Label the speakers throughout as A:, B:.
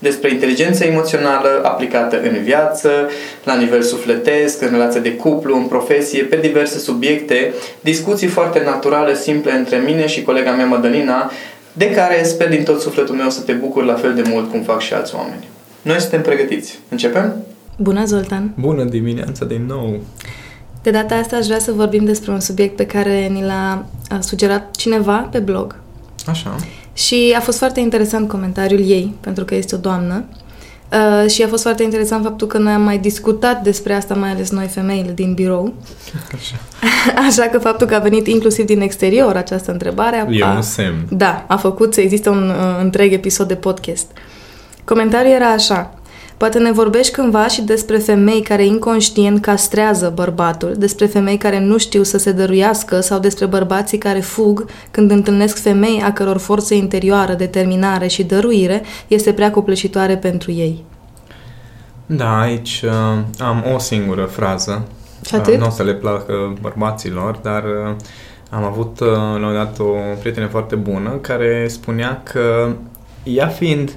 A: despre inteligența emoțională aplicată în viață, la nivel sufletesc, în relație de cuplu, în profesie, pe diverse subiecte, discuții foarte naturale, simple între mine și colega mea Madalina, de care sper din tot sufletul meu să te bucur la fel de mult cum fac și alți oameni. Noi suntem pregătiți. Începem?
B: Bună, Zoltan!
A: Bună dimineața din nou!
B: De data asta aș vrea să vorbim despre un subiect pe care ni l-a sugerat cineva pe blog.
A: Așa.
B: Și a fost foarte interesant comentariul ei, pentru că este o doamnă. Uh, și a fost foarte interesant faptul că noi am mai discutat despre asta, mai ales noi femeile din birou. Așa. Așa că faptul că a venit inclusiv din exterior această întrebare a,
A: e un semn.
B: Da, a făcut să existe un uh, întreg episod de podcast. Comentariul era așa. Poate ne vorbești cândva și despre femei care inconștient castrează bărbatul, despre femei care nu știu să se dăruiască sau despre bărbații care fug când întâlnesc femei a căror forță interioară, determinare și dăruire este prea copleșitoare pentru ei.
A: Da, aici uh, am o singură frază.
B: Și atât? Uh,
A: nu o să le placă bărbaților, dar uh, am avut uh, la un dat o prietenă foarte bună care spunea că ea fiind uh,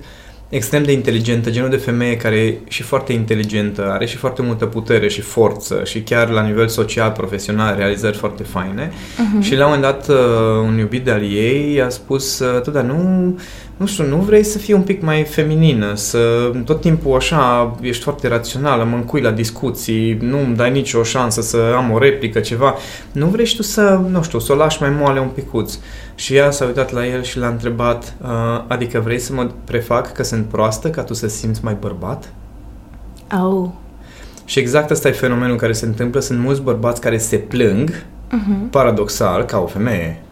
A: extrem de inteligentă, genul de femeie care e și foarte inteligentă, are și foarte multă putere și forță și chiar la nivel social, profesional, realizări foarte faine. Uh-huh. Și la un moment dat uh, un iubit de-al ei a spus, uh, tu, dar nu nu știu, nu vrei să fii un pic mai feminină, să tot timpul așa ești foarte rațională, mă încui la discuții, nu îmi dai nicio șansă să am o replică, ceva. Nu vrei și tu să, nu știu, să o lași mai moale un picuț. Și ea s-a uitat la el și l-a întrebat, uh, adică vrei să mă prefac că sunt proastă ca tu să simți mai bărbat?
B: Au.
A: Și exact ăsta e fenomenul care se întâmplă. Sunt mulți bărbați care se plâng, uh-huh. paradoxal, ca o femeie.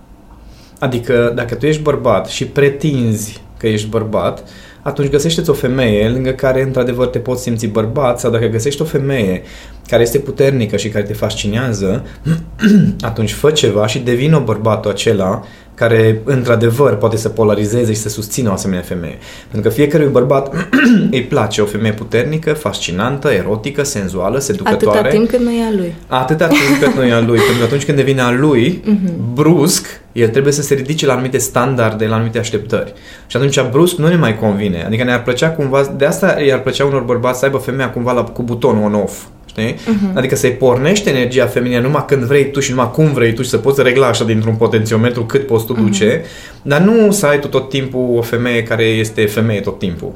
A: Adică dacă tu ești bărbat și pretinzi că ești bărbat, atunci găsește-ți o femeie lângă care într-adevăr te poți simți bărbat sau dacă găsești o femeie care este puternică și care te fascinează, atunci fă ceva și devină bărbatul acela care într-adevăr poate să polarizeze și să susțină o asemenea femeie. Pentru că fiecare bărbat îi place o femeie puternică, fascinantă, erotică, senzuală, seducătoare.
B: Atâta timp cât nu e a lui.
A: Atâta timp cât nu e a lui. Pentru că atunci când devine a lui, uh-huh. brusc, el trebuie să se ridice la anumite standarde, la anumite așteptări. Și atunci brusc nu ne mai convine. Adică ne-ar plăcea cumva, de asta i-ar plăcea unor bărbați să aibă femeia cumva la, cu butonul on-off. Știi? Uh-huh. Adică să-i pornești energia feminină numai când vrei tu și numai cum vrei tu și să poți regla așa dintr-un potențiometru cât poți tu uh-huh. duce, dar nu să ai tu tot timpul o femeie care este femeie tot timpul.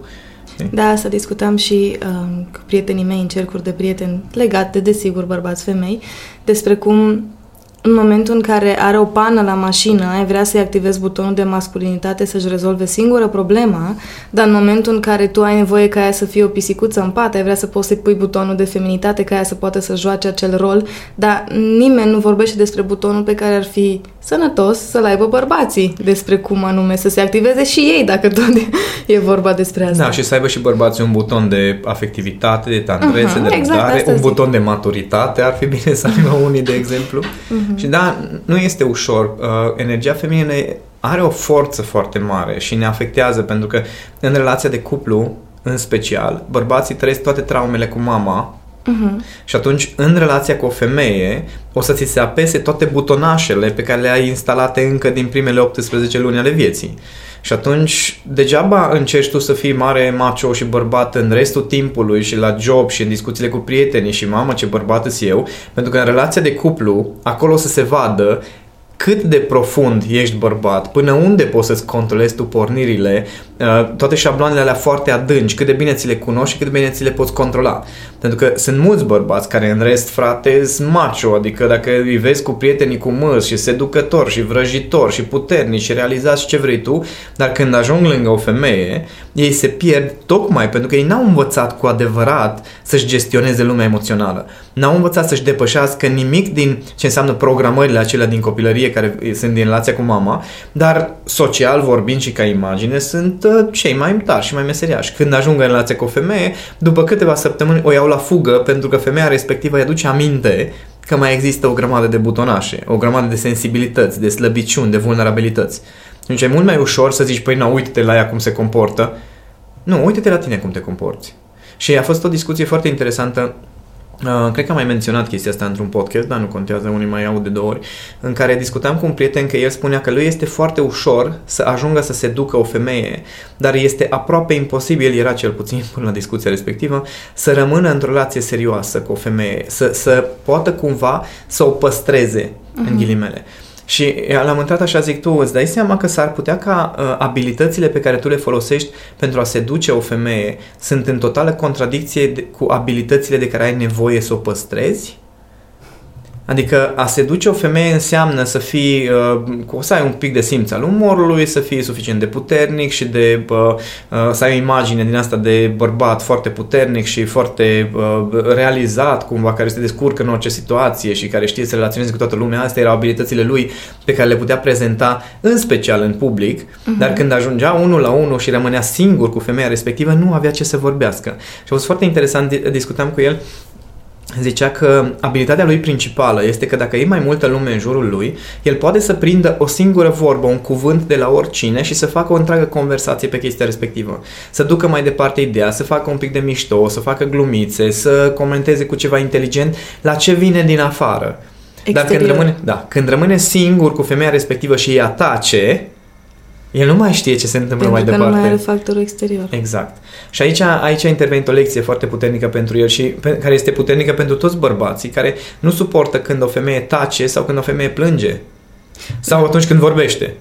B: Da, asta discutam și um, cu prietenii mei în cercuri de prieteni legate, desigur, bărbați-femei, despre cum în momentul în care are o pană la mașină, ai vrea să-i activezi butonul de masculinitate să-și rezolve singură problema, dar în momentul în care tu ai nevoie ca ea să fie o pisicuță în pat, ai vrea să poți să-i pui butonul de feminitate ca ea să poată să joace acel rol, dar nimeni nu vorbește despre butonul pe care ar fi sănătos să-l aibă bărbații, despre cum anume să se activeze și ei, dacă tot e vorba despre asta.
A: Da, și să aibă și bărbații un buton de afectivitate, de tandrețe, uh-huh, de exact, răbdare, un buton de maturitate, ar fi bine să aibă unii, de exemplu. Uh-huh. Și da, nu este ușor. Uh, energia feminină are o forță foarte mare și ne afectează pentru că în relația de cuplu, în special, bărbații trăiesc toate traumele cu mama Uh-huh. Și atunci, în relația cu o femeie, o să ți se apese toate butonașele pe care le-ai instalate încă din primele 18 luni ale vieții. Și atunci, degeaba încerci tu să fii mare macho și bărbat în restul timpului și la job și în discuțiile cu prietenii și mamă ce bărbat eu, pentru că în relația de cuplu, acolo o să se vadă cât de profund ești bărbat, până unde poți să-ți controlezi tu pornirile, uh, toate șabloanele alea foarte adânci, cât de bine ți le cunoști și cât de bine ți le poți controla. Pentru că sunt mulți bărbați care în rest, frate, sunt macho, adică dacă îi vezi cu prietenii cu măs și seducători și vrăjitori și puternici și realizați și ce vrei tu, dar când ajung lângă o femeie, ei se pierd tocmai pentru că ei n-au învățat cu adevărat să-și gestioneze lumea emoțională. N-au învățat să-și depășească nimic din ce înseamnă programările acelea din copilărie care sunt din relația cu mama, dar social vorbind și ca imagine sunt uh, cei mai tari și mai meseriași. Când ajung în relație cu o femeie, după câteva săptămâni o iau la fugă pentru că femeia respectivă îi aduce aminte că mai există o grămadă de butonașe, o grămadă de sensibilități, de slăbiciuni, de vulnerabilități. Deci e mult mai ușor să zici, păi nu, uite-te la ea cum se comportă. Nu, uite-te la tine cum te comporți. Și a fost o discuție foarte interesantă Uh, cred că am mai menționat chestia asta într-un podcast, dar nu contează, unii mai au de două ori, în care discutam cu un prieten că el spunea că lui este foarte ușor să ajungă să se ducă o femeie, dar este aproape imposibil, era cel puțin până la discuția respectivă, să rămână într-o relație serioasă cu o femeie, să, să poată cumva să o păstreze, uh-huh. în mhm. ghilimele. Și l-am întrebat așa, zic, tu îți dai seama că s-ar putea ca uh, abilitățile pe care tu le folosești pentru a seduce o femeie sunt în totală contradicție de, cu abilitățile de care ai nevoie să o păstrezi? Adică a seduce o femeie înseamnă să fii, uh, să ai un pic de simț al umorului, să fii suficient de puternic și de uh, uh, să ai o imagine din asta de bărbat foarte puternic și foarte uh, realizat, cumva, care se descurcă în orice situație și care știe să relaționeze cu toată lumea. Astea erau abilitățile lui pe care le putea prezenta în special în public, uh-huh. dar când ajungea unul la unul și rămânea singur cu femeia respectivă, nu avea ce să vorbească. Și a fost foarte interesant, discutam cu el zicea că abilitatea lui principală este că dacă e mai multă lume în jurul lui, el poate să prindă o singură vorbă, un cuvânt de la oricine și să facă o întreagă conversație pe chestia respectivă. Să ducă mai departe ideea, să facă un pic de mișto, să facă glumițe, să comenteze cu ceva inteligent la ce vine din afară. Exterior. Dar când rămâne, da, când rămâne singur cu femeia respectivă și îi atace, el nu mai știe ce se întâmplă
B: Pentru
A: mai
B: că
A: departe.
B: nu mai are factorul exterior.
A: Exact. Și aici, aici a intervenit o lecție foarte puternică pentru el și pe, care este puternică pentru toți bărbații care nu suportă când o femeie tace sau când o femeie plânge. Sau atunci când vorbește.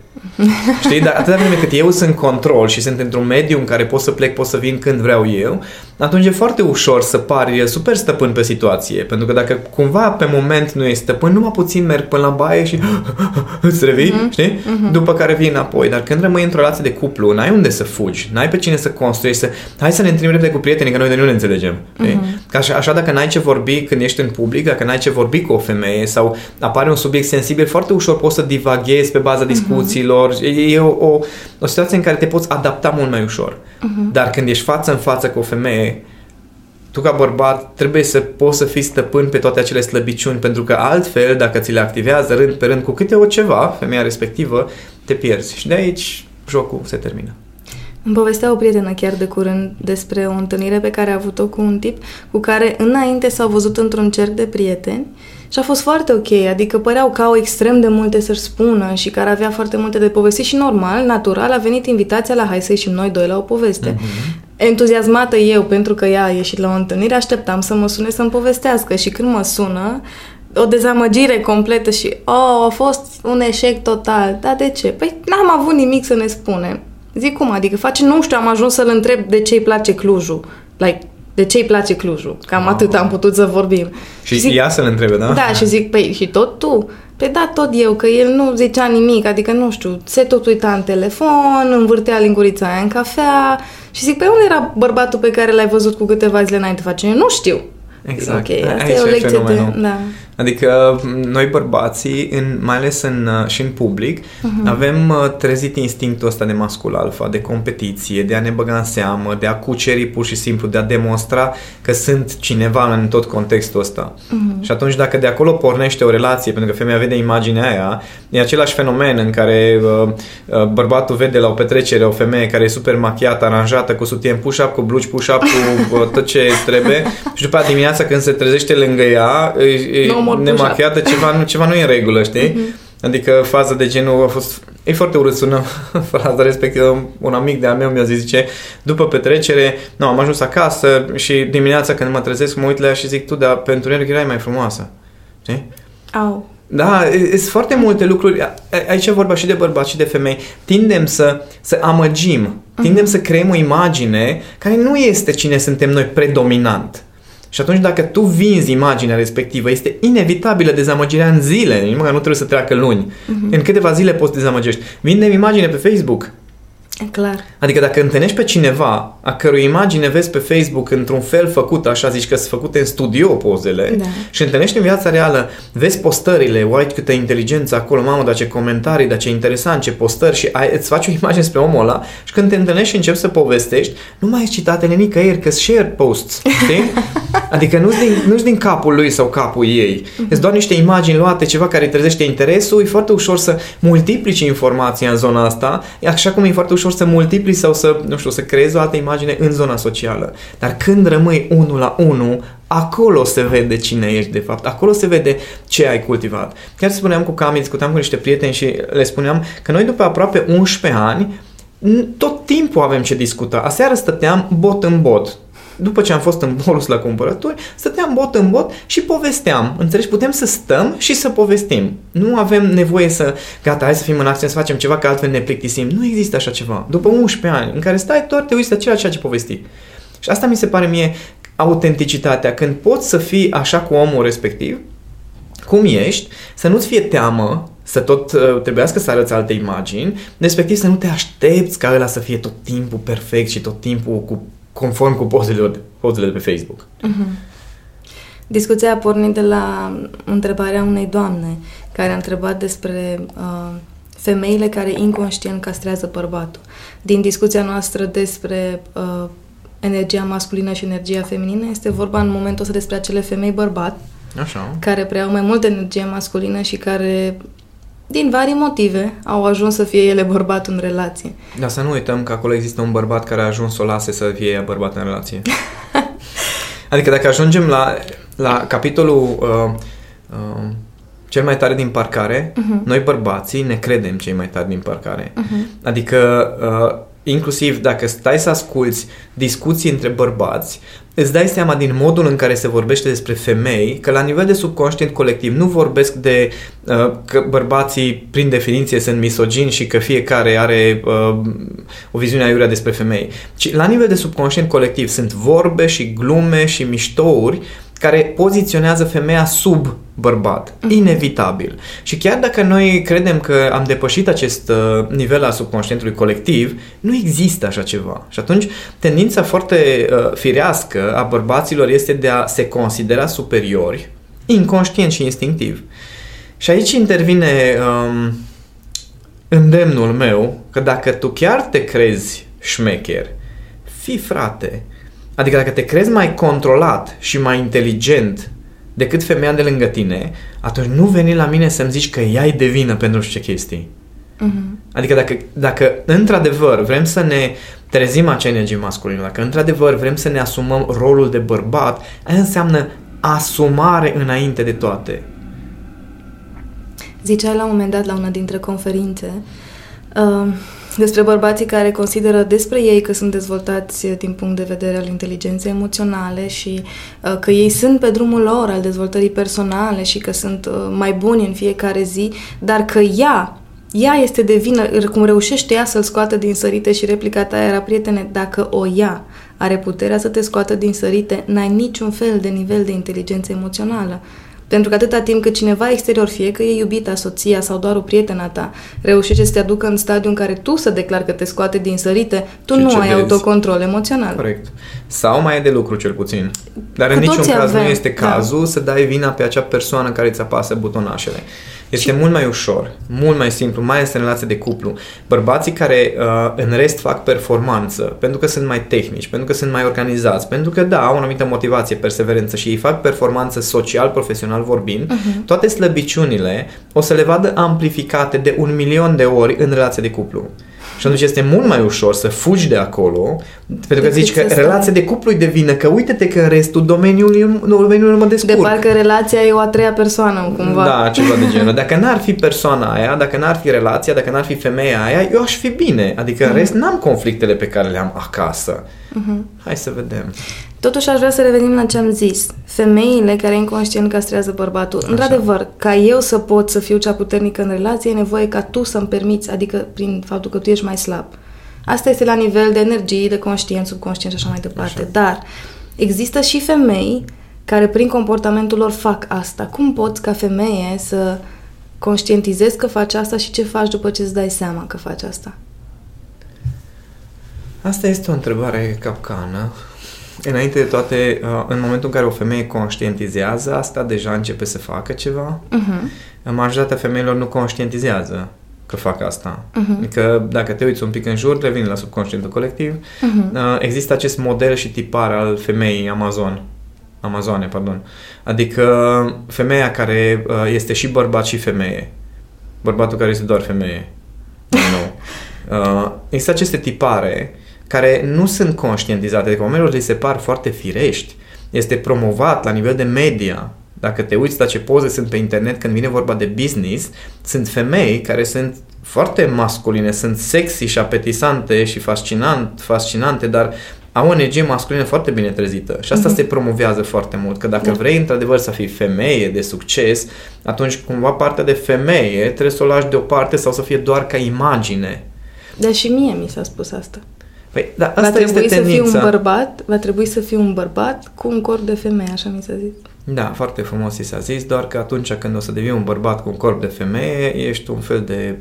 A: Știi? Dar atâta vreme cât eu sunt în control și sunt într-un mediu în care pot să plec, pot să vin când vreau eu, atunci e foarte ușor să pari super stăpân pe situație. Pentru că dacă cumva pe moment nu ești stăpân, numai puțin merg până la baie și îți revii, uh-huh. știi? Uh-huh. După care vii înapoi. Dar când rămâi într-o relație de cuplu, n-ai unde să fugi, n-ai pe cine să construiești, să... hai să ne întâlnim repede cu prietenii, că noi de nu ne înțelegem. Uh-huh. Ca așa, așa dacă n-ai ce vorbi când ești în public, dacă n-ai ce vorbi cu o femeie sau apare un subiect sensibil, foarte ușor poți să divaghezi pe baza discuțiilor. Uh-huh. E o, o, o situație în care te poți adapta mult mai ușor. Uh-huh. Dar când ești față în față cu o femeie, tu ca bărbat trebuie să poți să fii stăpân pe toate acele slăbiciuni, pentru că altfel, dacă ți le activează rând pe rând cu câte o ceva, femeia respectivă, te pierzi. Și de aici jocul se termină.
B: Îmi povestea o prietenă chiar de curând despre o întâlnire pe care a avut-o cu un tip cu care înainte s-au văzut într-un cerc de prieteni și a fost foarte ok, adică păreau că au extrem de multe să-și spună și care avea foarte multe de povesti și normal, natural, a venit invitația la hai să ieșim noi doi la o poveste. Uh-huh. Entuziasmată eu pentru că ea a ieșit la o întâlnire, așteptam să mă sune să-mi povestească și când mă sună, o dezamăgire completă și oh, a fost un eșec total. Dar de ce? Păi n-am avut nimic să ne spunem. Zic cum, adică face, nu știu, am ajuns să-l întreb de ce îi place Clujul. Like, de ce îi place Clujul? Cam oh. atât am putut să vorbim.
A: Și zic, ea să-l întrebe, da?
B: Da, și zic, păi și tot tu? Păi da, tot eu, că el nu zicea nimic, adică nu știu, se tot uita în telefon, învârtea lingurița aia în cafea și zic, pe unde era bărbatul pe care l-ai văzut cu câteva zile înainte face? Eu nu știu.
A: Exact.
B: Zic, ok, asta Aici e o lecție de... Da.
A: Adică noi bărbații, în, mai ales în, uh, și în public, uh-huh. avem uh, trezit instinctul ăsta de mascul alfa, de competiție, de a ne băga în seamă, de a cuceri pur și simplu, de a demonstra că sunt cineva în tot contextul ăsta. Uh-huh. Și atunci dacă de acolo pornește o relație, pentru că femeia vede imaginea aia, e același fenomen în care uh, uh, bărbatul vede la o petrecere o femeie care e super machiată, aranjată, cu sutien push-up, cu blugi push-up, cu uh, tot ce trebuie și după dimineața când se trezește lângă ea, no nemachiată, ceva nu, ceva nu e în regulă, știi? Uh-huh. Adică faza de genul a fost... E foarte urât sună fraza respectivă. Un amic de-al meu mi-a zis, zice, după petrecere, nu, am ajuns acasă și dimineața când mă trezesc mă uit la ea și zic, tu, dar pentru el erai mai frumoasă. Știi?
B: Au.
A: Da, sunt foarte multe lucruri. Aici e vorba și de bărbați și de femei. Tindem să, să amăgim, tindem uh-huh. să creăm o imagine care nu este cine suntem noi predominant. Și atunci dacă tu vinzi imaginea respectivă, este inevitabilă dezamăgirea în zile, nici măcar nu trebuie să treacă luni. Uh-huh. În câteva zile poți dezamăgești. Vindem imagine pe Facebook,
B: Clar.
A: Adică dacă întâlnești pe cineva a cărui imagine vezi pe Facebook într-un fel făcut, așa zici că sunt făcute în studio pozele da. și întâlnești în viața reală, vezi postările, uai câtă inteligență acolo, mamă, dar ce comentarii, dar ce interesant, ce postări și ai, îți faci o imagine spre omul ăla și când te întâlnești și începi să povestești, nu mai ai citatele nicăieri, că share posts, știi? Adică nu-s din, nu din capul lui sau capul ei. Uh-huh. Îți doar niște imagini luate, ceva care trezește interesul, e foarte ușor să multiplici informația în zona asta, așa cum e foarte ușor ușor să multipli sau să, nu știu, să creezi o altă imagine în zona socială. Dar când rămâi unul la unul, acolo se vede cine ești de fapt, acolo se vede ce ai cultivat. Chiar spuneam cu Cami, discutam cu niște prieteni și le spuneam că noi după aproape 11 ani tot timpul avem ce discuta. Aseară stăteam bot în bot după ce am fost în Borus la cumpărături, stăteam bot în bot și povesteam. Înțelegi? Putem să stăm și să povestim. Nu avem nevoie să, gata, hai să fim în acțiune, să facem ceva, că altfel ne plictisim. Nu există așa ceva. După 11 ani, în care stai doar te uiți la ceea ce povesti. Și asta mi se pare mie autenticitatea. Când poți să fii așa cu omul respectiv, cum ești, să nu-ți fie teamă să tot uh, trebuiască să arăți alte imagini, respectiv să nu te aștepți ca ăla să fie tot timpul perfect și tot timpul cu conform cu pozele, pozele de pe Facebook. Uh-huh.
B: Discuția a pornit de la întrebarea unei doamne care a întrebat despre uh, femeile care inconștient castrează bărbatul. Din discuția noastră despre uh, energia masculină și energia feminină, este vorba în momentul ăsta despre acele femei bărbat
A: Așa.
B: care preiau mai multă energie masculină și care din vari motive, au ajuns să fie ele bărbat în relație.
A: Dar să nu uităm că acolo există un bărbat care a ajuns să o lase să fie bărbat în relație. adică dacă ajungem la, la capitolul uh, uh, cel mai tare din parcare, uh-huh. noi bărbații ne credem cei mai tari din parcare. Uh-huh. Adică uh, inclusiv dacă stai să asculți discuții între bărbați, îți dai seama din modul în care se vorbește despre femei că la nivel de subconștient colectiv nu vorbesc de uh, că bărbații prin definiție sunt misogini și că fiecare are uh, o viziune aiurea despre femei, ci la nivel de subconștient colectiv sunt vorbe și glume și miștouri care poziționează femeia sub bărbat, mm-hmm. inevitabil. Și chiar dacă noi credem că am depășit acest uh, nivel al subconștientului colectiv, nu există așa ceva. Și atunci, tendința foarte uh, firească a bărbaților este de a se considera superiori, inconștient și instinctiv. Și aici intervine um, îndemnul meu că dacă tu chiar te crezi șmecher, fii frate, Adică dacă te crezi mai controlat și mai inteligent decât femeia de lângă tine, atunci nu veni la mine să-mi zici că ea de vină pentru ce chestii. Uh-huh. Adică dacă, dacă într-adevăr vrem să ne trezim acea energie masculină, dacă într-adevăr vrem să ne asumăm rolul de bărbat, aia înseamnă asumare înainte de toate.
B: Ziceai la un moment dat la una dintre conferințe uh, despre bărbații care consideră despre ei că sunt dezvoltați din punct de vedere al inteligenței emoționale și uh, că ei sunt pe drumul lor al dezvoltării personale și că sunt uh, mai buni în fiecare zi, dar că ea, ea este de vină, cum reușește ea să-l scoată din sărite și replica ta era, prietene, dacă o ea are puterea să te scoată din sărite, n-ai niciun fel de nivel de inteligență emoțională. Pentru că atâta timp cât cineva exterior, fie că e iubita, soția sau doar o prietena ta, reușește să te aducă în stadiu în care tu să declari că te scoate din sărite, tu și nu ai vezi? autocontrol emoțional.
A: Corect. Sau mai e de lucru cel puțin. Dar cu în niciun caz avem. nu este da. cazul da. să dai vina pe acea persoană care îți apasă butonașele. Este și... mult mai ușor, mult mai simplu, mai ales în relație de cuplu. Bărbații care uh, în rest fac performanță, pentru că sunt mai tehnici, pentru că sunt mai organizați, pentru că da, au o anumită motivație, perseverență și ei fac performanță social, profesional vorbind, uh-huh. toate slăbiciunile o să le vadă amplificate de un milion de ori în relație de cuplu. Și atunci este mult mai ușor să fugi de acolo, pentru că zici că relația de cuplu e de vină, că uite-te că în restul domeniului, domeniului mă descurc.
B: De parcă relația e o a treia persoană, cumva.
A: Da, ceva de genul. Dacă n-ar fi persoana aia, dacă n-ar fi relația, dacă n-ar fi femeia aia, eu aș fi bine. Adică în rest n-am conflictele pe care le am acasă. Uh-huh. Hai să vedem.
B: Totuși aș vrea să revenim la ce am zis. Femeile care inconștient castrează bărbatul. Așa. Într-adevăr, ca eu să pot să fiu cea puternică în relație, e nevoie ca tu să-mi permiți, adică prin faptul că tu ești mai slab. Asta este la nivel de energie, de conștient, subconștient și așa mai departe. Așa. Dar există și femei care prin comportamentul lor fac asta. Cum poți ca femeie să conștientizezi că faci asta și ce faci după ce îți dai seama că faci asta?
A: Asta este o întrebare capcană. Înainte de toate, uh, în momentul în care o femeie conștientizează, asta deja începe să facă ceva. Uh-huh. Majoritatea femeilor nu conștientizează că fac asta. Uh-huh. Adică dacă te uiți un pic în jur, revin la subconștientul colectiv, uh-huh. există acest model și tipar al femeii Amazon. Amazoane, pardon. Adică femeia care uh, este și bărbat și femeie. Bărbatul care este doar femeie. Nu. Uh, există aceste tipare care nu sunt conștientizate, adică oamenilor li se par foarte firești. Este promovat la nivel de media. Dacă te uiți la ce poze sunt pe internet când vine vorba de business, sunt femei care sunt foarte masculine, sunt sexy și apetisante și fascinant, fascinante, dar au o energie masculină foarte bine trezită și asta mm-hmm. se promovează foarte mult, că dacă da. vrei într-adevăr să fii femeie de succes, atunci cumva partea de femeie trebuie să o lași deoparte sau să fie doar ca imagine.
B: Dar și mie mi s-a spus asta.
A: Păi, da, asta va trebui este
B: să fiu un bărbat, va trebui să fiu un bărbat cu un corp de femeie, așa mi s-a zis.
A: Da, foarte frumos i s-a zis, doar că atunci când o să devii un bărbat cu un corp de femeie, ești un fel de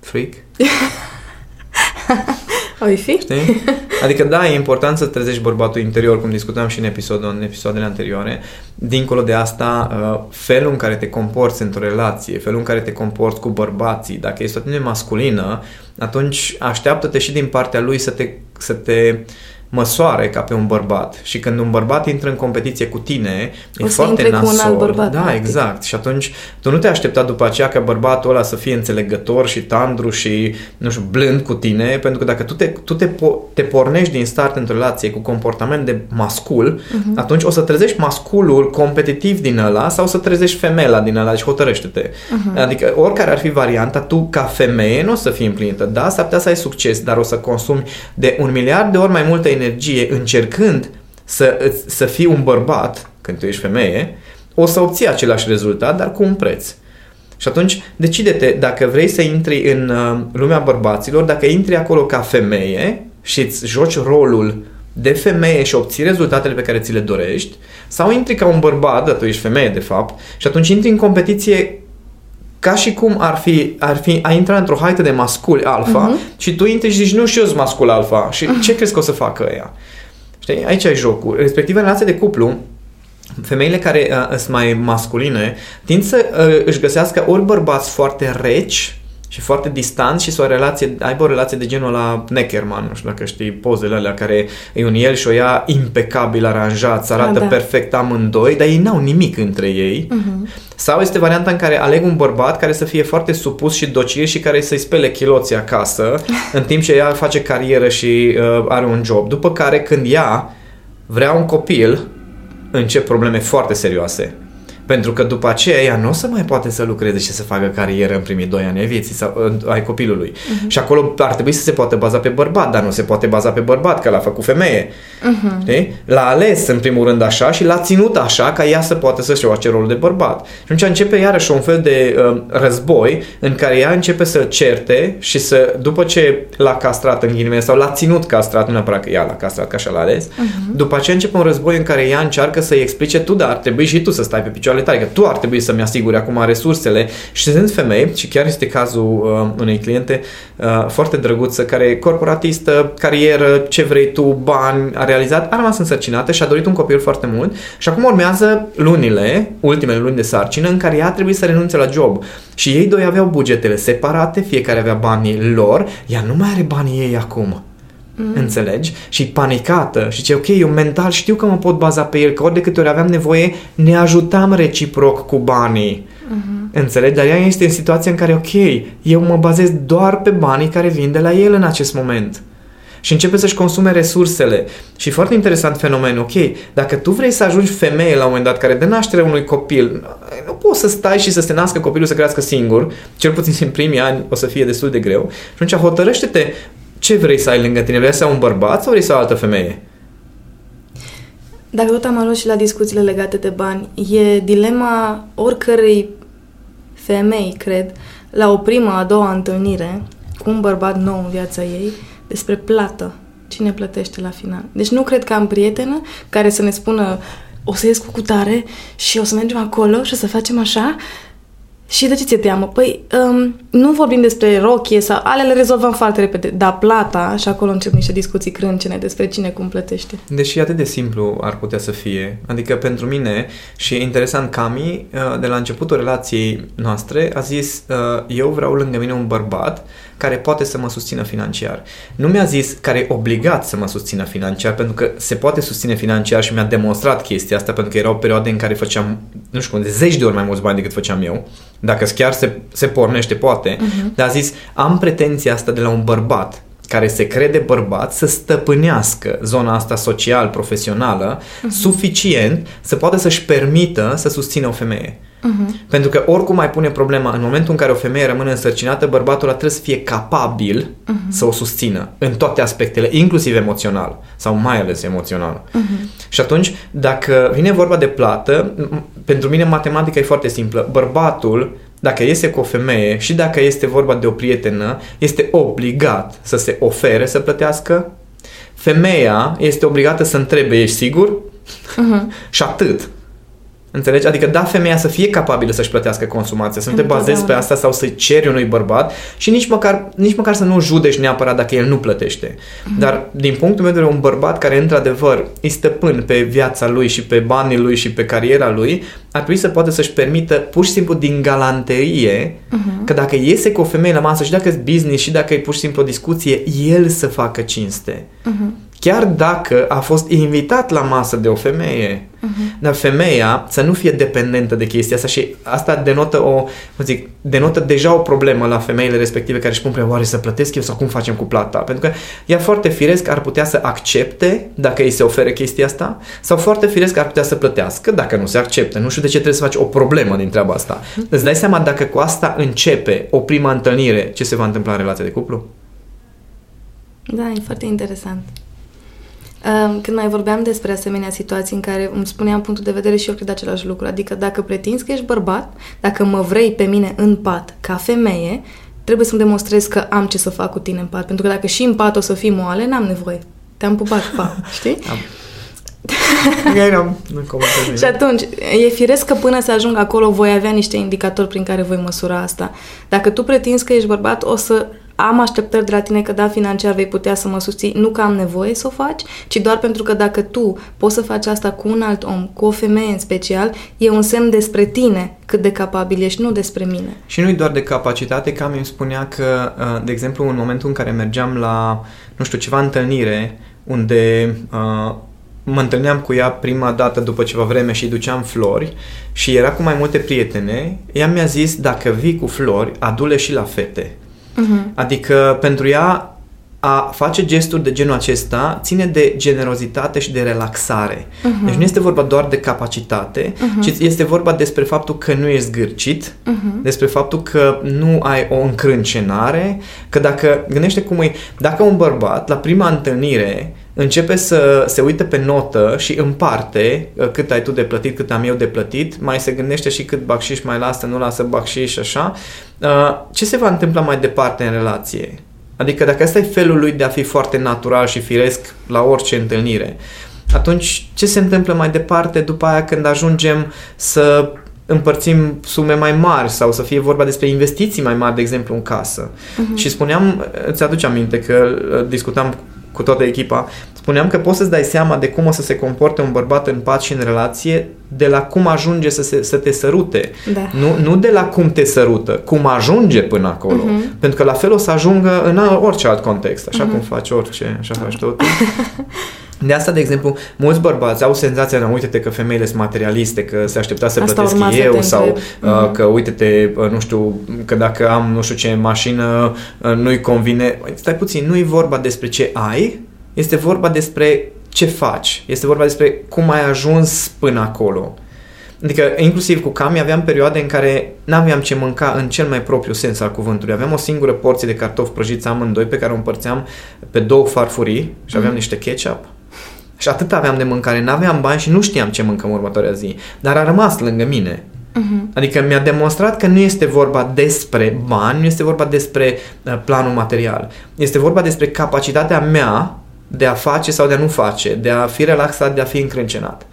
A: freak.
B: Oi fi?
A: Știi? Adică da, e important să trezești bărbatul interior, cum discutam și în, episodul, în episoadele anterioare. Dincolo de asta, uh, felul în care te comporți într-o relație, felul în care te comporți cu bărbații, dacă este o atitudine masculină, atunci așteaptă-te și din partea lui să te, să te uh, măsoare ca pe un bărbat și când un bărbat intră în competiție cu tine,
B: o
A: e foarte nasol.
B: Cu un alt bărbat,
A: da, practic. exact. Și atunci tu nu te aștepta după aceea ca bărbatul ăla să fie înțelegător și tandru și, nu știu, blând cu tine, pentru că dacă tu te, tu te, te pornești din start într-o relație cu comportament de mascul, uh-huh. atunci o să trezești masculul competitiv din ăla sau o să trezești femeia din ăla și hotărăște-te. Uh-huh. Adică oricare ar fi varianta, tu ca femeie nu o să fii împlinită. Da, s-ar putea să ai succes, dar o să consumi de un miliard de ori mai multă energie încercând să, să fii un bărbat când tu ești femeie, o să obții același rezultat, dar cu un preț. Și atunci decide-te dacă vrei să intri în uh, lumea bărbaților, dacă intri acolo ca femeie și îți joci rolul de femeie și obții rezultatele pe care ți le dorești, sau intri ca un bărbat, dar tu ești femeie de fapt, și atunci intri în competiție ca și cum ar fi, ar fi a intra într-o haită de mascul alfa uh-huh. și tu intri și zici, nu, și eu sunt mascul alfa. Și uh-huh. ce crezi că o să facă ea? Știi? Aici ai jocul. Respectiv, în relația de cuplu, femeile care uh, sunt mai masculine tind să uh, își găsească ori bărbați foarte reci și foarte distant și să o relație, aibă o relație de genul la Neckerman, nu știu dacă știi pozele alea care e un el și o ea impecabil aranjat, să arată da, da. perfect amândoi, dar ei n-au nimic între ei. Uh-huh. Sau este varianta în care aleg un bărbat care să fie foarte supus și docil și care să-i spele chiloții acasă, în timp ce ea face carieră și uh, are un job. După care când ea vrea un copil, încep probleme foarte serioase pentru că după aceea ea nu o să mai poate să lucreze și să facă carieră în primii doi ani ai vieții sau ai copilului. Uh-huh. Și acolo ar trebui să se poată baza pe bărbat, dar nu se poate baza pe bărbat, că l-a făcut femeie. Uh-huh. L-a ales în primul rând așa și l-a ținut așa ca ea să poată să-și joace rolul de bărbat. Și atunci începe iarăși un fel de uh, război în care ea începe să certe și să, după ce l-a castrat în ghilimele sau l-a ținut castrat, nu neapărat că ea l-a castrat, că așa l-a ales, uh-huh. după aceea începe un război în care ea încearcă să-i explice tu, dar ar trebui și tu să stai pe picioare picioarele tale, că tu ar trebui să-mi asiguri acum resursele și sunt femei, și chiar este cazul uh, unei cliente uh, foarte drăguță, care e corporatistă, carieră, ce vrei tu, bani, a realizat, a rămas însărcinată și a dorit un copil foarte mult și acum urmează lunile, ultimele luni de sarcină, în care ea trebuie să renunțe la job. Și ei doi aveau bugetele separate, fiecare avea banii lor, ea nu mai are banii ei acum. Mm. Înțelegi? Și panicată și ce ok, eu mental știu că mă pot baza pe el, că ori de câte ori aveam nevoie, ne ajutam reciproc cu banii. Mm-hmm. Înțelegi? Dar ea este în situația în care, ok, eu mă bazez doar pe banii care vin de la el în acest moment. Și începe să-și consume resursele. Și foarte interesant fenomen, ok, dacă tu vrei să ajungi femeie la un moment dat care dă naștere unui copil, nu poți să stai și să se nască copilul să crească singur, cel puțin în primii ani o să fie destul de greu. Și atunci hotărăște-te ce vrei să ai lângă tine? Vrei să ai un bărbat sau vrei să ai o altă femeie?
B: Dacă tot am ajuns și la discuțiile legate de bani, e dilema oricărei femei, cred, la o primă, a doua întâlnire cu un bărbat nou în viața ei, despre plată. Cine plătește la final? Deci nu cred că am prietenă care să ne spună o să ies cu cutare și o să mergem acolo și o să facem așa și de ce ți-e teamă? Păi, um, nu vorbim despre rochie sau ale le rezolvăm foarte repede, dar plata, și acolo încep niște discuții crâncene despre cine cum plătește.
A: Deși atât de simplu ar putea să fie. Adică pentru mine, și e interesant, Cami, uh, de la începutul relației noastre, a zis, uh, eu vreau lângă mine un bărbat care poate să mă susțină financiar. Nu mi-a zis care e obligat să mă susțină financiar, pentru că se poate susține financiar și mi-a demonstrat chestia asta, pentru că erau perioade în care făceam, nu știu cum, de zeci de ori mai mulți bani decât făceam eu. Dacă chiar se, se pornește, poate. Uh-huh. Dar a zis, am pretenția asta de la un bărbat care se crede bărbat să stăpânească zona asta social-profesională uh-huh. suficient să poată să-și permită să susțină o femeie. Uh-huh. Pentru că oricum mai pune problema, în momentul în care o femeie rămâne însărcinată, bărbatul trebuie să fie capabil uh-huh. să o susțină în toate aspectele, inclusiv emoțional sau mai ales emoțional. Uh-huh. Și atunci, dacă vine vorba de plată, pentru mine matematica e foarte simplă. Bărbatul dacă iese cu o femeie și dacă este vorba de o prietenă, este obligat să se ofere să plătească. Femeia este obligată să întrebe, ești sigur? Uh-huh. și atât. Înțelegi? Adică da, femeia să fie capabilă să-și plătească consumația, să nu te bazezi pe asta sau să-i ceri unui bărbat și nici măcar, nici măcar să nu judeci neapărat dacă el nu plătește. Mm-hmm. Dar din punctul meu de vedere, un bărbat care într-adevăr îi stăpân pe viața lui și pe banii lui și pe cariera lui, ar trebui să poată să-și permită pur și simplu din galanterie uh-huh. că dacă iese cu o femeie la masă și dacă e business și dacă e pur și simplu o discuție, el să facă cinste. Uh-huh chiar dacă a fost invitat la masă de o femeie. Uh-huh. Dar femeia să nu fie dependentă de chestia asta și asta denotă o, cum zic, denotă deja o problemă la femeile respective care își pun oare să plătesc eu sau cum facem cu plata? Pentru că ea foarte firesc ar putea să accepte dacă îi se oferă chestia asta sau foarte firesc ar putea să plătească dacă nu se acceptă. Nu știu de ce trebuie să faci o problemă din treaba asta. Uh-huh. Îți dai seama dacă cu asta începe o prima întâlnire, ce se va întâmpla în relația de cuplu?
B: Da, e foarte interesant. Când mai vorbeam despre asemenea situații în care îmi spuneam punctul de vedere și eu cred același lucru, adică dacă pretinzi că ești bărbat, dacă mă vrei pe mine în pat ca femeie, trebuie să-mi demonstrez că am ce să fac cu tine în pat, pentru că dacă și în pat o să fii moale, n-am nevoie. Te-am pupat, pa, știi? Am. Și atunci, e firesc că până să ajung acolo voi avea niște indicatori prin care voi măsura asta. Dacă tu pretinzi că ești bărbat, o să am așteptări de la tine că da, financiar vei putea să mă susții, nu că am nevoie să o faci, ci doar pentru că dacă tu poți să faci asta cu un alt om, cu o femeie în special, e un semn despre tine cât de capabil ești, nu despre mine.
A: Și nu doar de capacitate, ca mi spunea că, uh, de exemplu, în momentul în care mergeam la, nu știu, ceva întâlnire, unde uh, mă întâlneam cu ea prima dată după ceva vreme și îi duceam flori și era cu mai multe prietene, ea mi-a zis, dacă vii cu flori, adule și la fete. Uh-huh. Adică pentru ea a face gesturi de genul acesta ține de generozitate și de relaxare. Uh-huh. Deci nu este vorba doar de capacitate, uh-huh. ci este vorba despre faptul că nu ești zgârcit, uh-huh. despre faptul că nu ai o încrâncenare, că dacă, gândește cum e, dacă un bărbat la prima întâlnire începe să se uite pe notă și împarte uh, cât ai tu de plătit, cât am eu de plătit, mai se gândește și cât bacșiș mai lasă, nu lasă bacșiș și așa, uh, ce se va întâmpla mai departe în relație? Adică dacă ăsta e felul lui de a fi foarte natural și firesc la orice întâlnire, atunci ce se întâmplă mai departe după aia când ajungem să împărțim sume mai mari sau să fie vorba despre investiții mai mari, de exemplu, în casă. Uh-huh. Și spuneam, îți aduce aminte că uh, discutam cu toată echipa, spuneam că poți să-ți dai seama de cum o să se comporte un bărbat în pat și în relație de la cum ajunge să, se, să te sărute. Da. Nu, nu de la cum te sărută, cum ajunge până acolo. Uh-huh. Pentru că la fel o să ajungă în orice alt context, așa uh-huh. cum faci orice, așa faci tot. De asta, de exemplu, mulți bărbați au senzația, nu, uite-te că femeile sunt materialiste, că se aștepta să asta plătesc eu sau uh, că uite-te, uh, nu știu, că dacă am nu știu ce mașină uh, nu-i convine. Stai puțin, nu e vorba despre ce ai, este vorba despre ce faci, este vorba despre cum ai ajuns până acolo. Adică, inclusiv cu Cami, aveam perioade în care n-aveam ce mânca în cel mai propriu sens al cuvântului. Aveam o singură porție de cartofi prăjiți amândoi pe care o împărțeam pe două farfurii și aveam mm. niște ketchup și atât aveam de mâncare, n-aveam bani și nu știam ce mâncăm următoarea zi. Dar a rămas lângă mine. Uh-huh. Adică mi-a demonstrat că nu este vorba despre bani, nu este vorba despre uh, planul material. Este vorba despre capacitatea mea de a face sau de a nu face, de a fi relaxat, de a fi încrâncenat.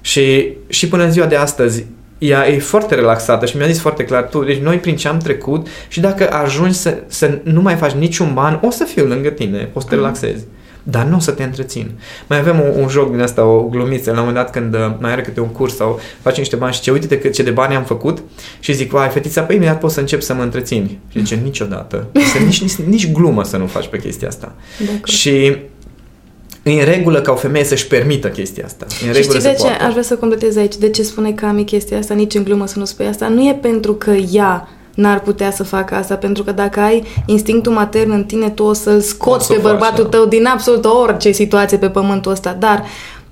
A: Și, și până în ziua de astăzi, ea e foarte relaxată și mi-a zis foarte clar, tu, deci noi prin ce am trecut și dacă ajungi să, să nu mai faci niciun ban, o să fiu lângă tine, o să te mm. relaxezi. Dar nu o să te întrețin. Mai avem un, un joc din asta, o glumiță, la un moment dat când uh, mai are câte un curs sau face niște bani și ce uite cât ce de bani am făcut și zic, vai, fetița, păi imediat poți să încep să mă întrețin. Și zice, niciodată. Să, nici, nici, nici glumă să nu faci pe chestia asta. Și în regulă ca o femeie să-și permită chestia asta. În
B: și știi de ce? Aș vrea să completez aici. De ce spune Cami chestia asta? Nici în glumă să nu spui asta. Nu e pentru că ea n-ar putea să facă asta, pentru că dacă ai instinctul matern în tine, tu o să-l scoți pe bărbatul faci, da. tău din absolut orice situație pe pământul ăsta, dar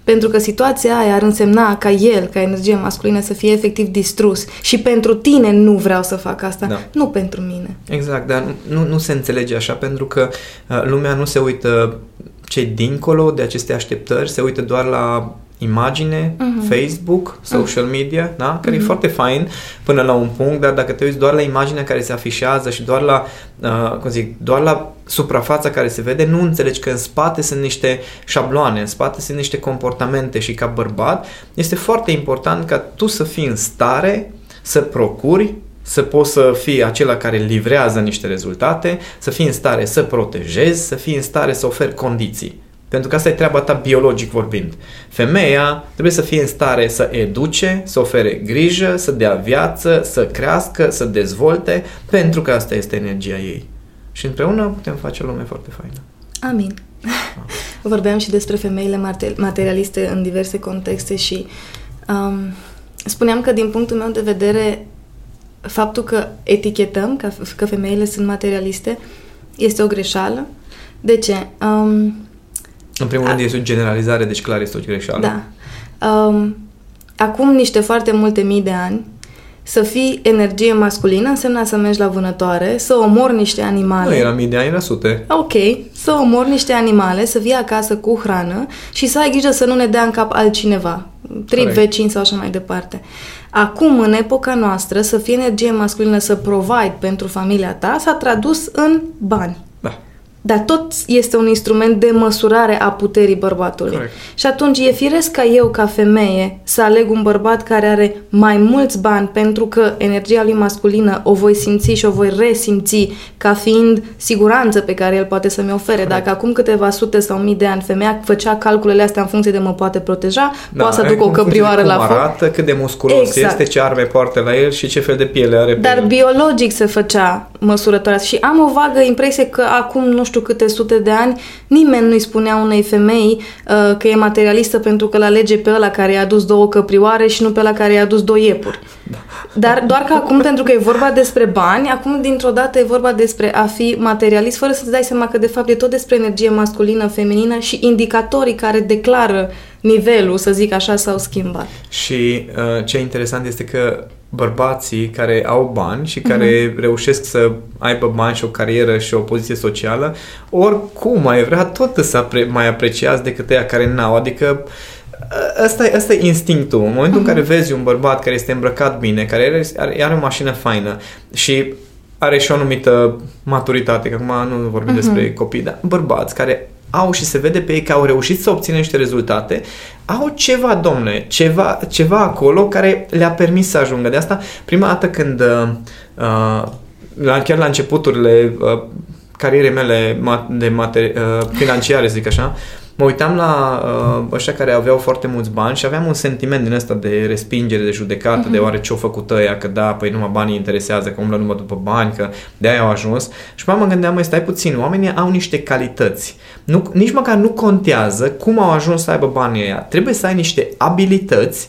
B: pentru că situația aia ar însemna ca el, ca energie masculină, să fie efectiv distrus. Și pentru tine nu vreau să fac asta, da. nu pentru mine.
A: Exact, dar nu, nu se înțelege așa, pentru că uh, lumea nu se uită cei dincolo de aceste așteptări, se uită doar la imagine, uh-huh. Facebook, social media, da? care uh-huh. e mhm. foarte fain până la un punct, dar dacă te uiți doar la imaginea care se afișează și doar la, uh, cum zic, doar la suprafața care se vede, nu înțelegi că în spate sunt niște șabloane, în spate sunt niște comportamente și ca bărbat este foarte important ca tu să fii în stare să procuri să poți să fii acela care livrează niște rezultate, să fii în stare să protejezi, să fii în stare să oferi condiții. Pentru că asta e treaba ta biologic vorbind. Femeia trebuie să fie în stare să educe, să ofere grijă, să dea viață, să crească, să dezvolte, pentru că asta este energia ei. Și împreună putem face o lume foarte faină.
B: Amin. Vorbeam și despre femeile materialiste în diverse contexte și um, spuneam că din punctul meu de vedere faptul că etichetăm că, că femeile sunt materialiste este o greșeală. De ce? Um,
A: în primul rând, este o generalizare, deci clar este o greșeală.
B: Da. Um, acum niște foarte multe mii de ani, să fii energie masculină însemna să mergi la vânătoare, să omori niște animale.
A: Nu era mii de ani, era sute.
B: Ok, să omori niște animale, să vii acasă cu hrană și să ai grijă să nu ne dea în cap altcineva, trip, vecini sau așa mai departe. Acum, în epoca noastră, să fie energie masculină, să provide pentru familia ta, s-a tradus în bani. Dar tot este un instrument de măsurare a puterii bărbatului. Correct. Și atunci e firesc ca eu, ca femeie, să aleg un bărbat care are mai mulți bani pentru că energia lui masculină o voi simți și o voi resimți ca fiind siguranță pe care el poate să-mi ofere. Correct. Dacă acum câteva sute sau mii de ani femeia făcea calculele astea în funcție de mă poate proteja, da, poate să ducă o căprioară la foc.
A: arată, cât de musculos exact. este, ce arme poartă la el și ce fel de piele are
B: Dar biologic se făcea măsurătoarea și am o vagă impresie că acum, nu știu câte sute de ani, nimeni nu-i spunea unei femei uh, că e materialistă pentru că l alege pe ăla care i-a dus două căprioare și nu pe ăla care i-a dus două iepuri. Da. Dar doar că acum, pentru că e vorba despre bani, acum dintr-o dată e vorba despre a fi materialist, fără să-ți dai seama că de fapt e tot despre energie masculină, feminină și indicatorii care declară nivelul, să zic așa, s-au schimbat.
A: Și uh, ce interesant este că bărbații care au bani și care uh-huh. reușesc să aibă bani și o carieră și o poziție socială, oricum mai vrea tot să apre- mai apreciați decât ăia care n-au. Adică Asta e, asta e instinctul. În momentul uh-huh. în care vezi un bărbat care este îmbrăcat bine, care are, are, are o mașină faină și are și o anumită maturitate, că acum nu vorbim uh-huh. despre copii, dar bărbați care au și se vede pe ei că au reușit să obțină niște rezultate, au ceva, domne, ceva, ceva acolo care le-a permis să ajungă. De asta, prima dată când, uh, uh, chiar la începuturile uh, carierei mele de materi- uh, financiare, zic așa, mă uitam la uh, ăștia care aveau foarte mulți bani și aveam un sentiment din ăsta de respingere, de judecată, uh-huh. de oare ce-au făcut ăia, că da, păi numai banii interesează, că umblă numai după bani, că de-aia au ajuns. Și mă gândeam, mai stai puțin, oamenii au niște calități. Nu, nici măcar nu contează cum au ajuns să aibă banii ăia. Trebuie să ai niște abilități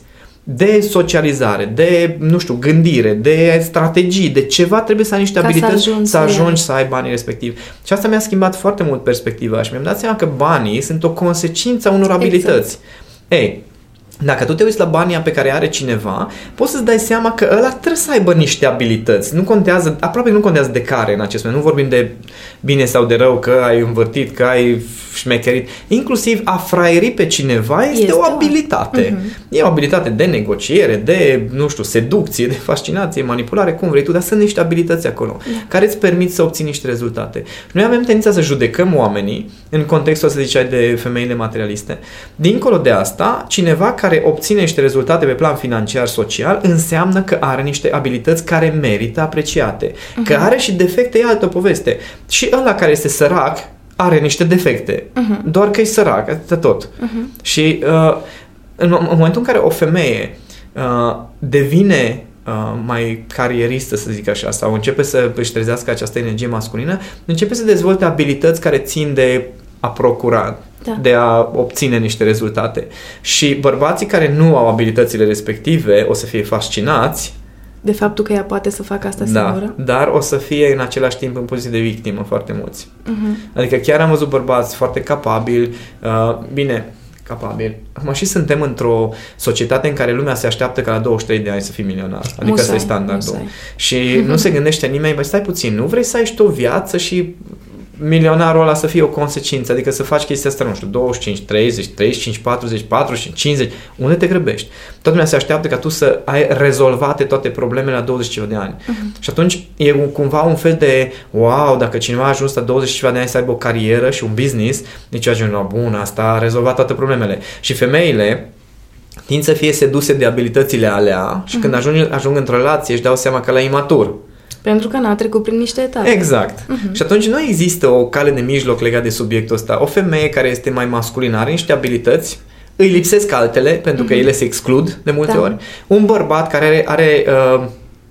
A: de socializare, de, nu știu, gândire, de strategii, de ceva, trebuie să ai niște Ca abilități să ajungi, să, ajungi să ai banii respectivi. Și asta mi-a schimbat foarte mult perspectiva și mi-am dat seama că banii sunt o consecință a unor exact. abilități. Ei, dacă tu te uiți la banii pe care are cineva, poți să-ți dai seama că ăla trebuie să aibă niște abilități. Nu contează, aproape nu contează de care în acest moment. Nu vorbim de bine sau de rău, că ai învârtit, că ai șmecherit. Inclusiv a fraieri pe cineva este,
B: Este
A: o
B: o-
A: abilitate.
B: Mhm.
A: E o abilitate de negociere, de, nu știu, seducție, de fascinație, manipulare, cum vrei tu, dar sunt niște abilități acolo care îți permit să obții niște rezultate. Și noi avem tendința să judecăm oamenii în contextul ăsta ziceai de femeile materialiste. Dincolo de asta, cineva care obține niște rezultate pe plan financiar, social, înseamnă că are niște abilități care merită apreciate. Că are și defecte, e altă poveste. Și ăla care este sărac are niște defecte. Doar că e sărac, atât tot. Și uh, în, în momentul în care o femeie uh, devine uh, mai carieristă, să zic așa, sau începe să își trezească această energie masculină, începe să dezvolte abilități care țin de a procura,
B: Da.
A: de a obține niște rezultate. Și bărbații care nu au abilitățile respective o să fie fascinați,
B: De faptul că ea poate să facă asta
A: da,
B: singură.
A: dar o să fie în același timp în poziție de victimă foarte mulți.
B: Mhm.
A: Adică chiar am văzut bărbați foarte capabili, uh, bine, capabili. Acum și suntem într-o societate în care lumea se așteaptă ca la 23 de ani să fii milionar. Adică
B: Musai,
A: ăsta e standardul.
B: musai.
A: Și nu se gândește nimeni, băi, stai puțin, nu vrei să ai și tu o viață și milionarul ăla să fie o consecință, adică să faci chestia asta, nu știu, 25, 30, 35, 40, 45, 50, unde te grăbești? Toată lumea se așteaptă ca tu să ai rezolvate toate problemele la 20 ceva de ani. Uh-huh. Și atunci e un, cumva un fel de, wow, dacă cineva a ajuns la 20 ceva de ani să aibă o carieră și un business, deci ajunge la bun, asta a rezolvat toate problemele. Și femeile tind să fie seduse de abilitățile alea și uh-huh. când ajung, ajung într-o relație își dau seama că la imatur.
B: Pentru că n-a trecut prin niște etape.
A: Exact. Uh-huh. Și atunci nu există o cale de mijloc legat de subiectul ăsta. O femeie care este mai masculină are niște abilități, îi lipsesc altele pentru că ele se exclud de multe
B: Da.
A: ori. Un bărbat care are, are uh,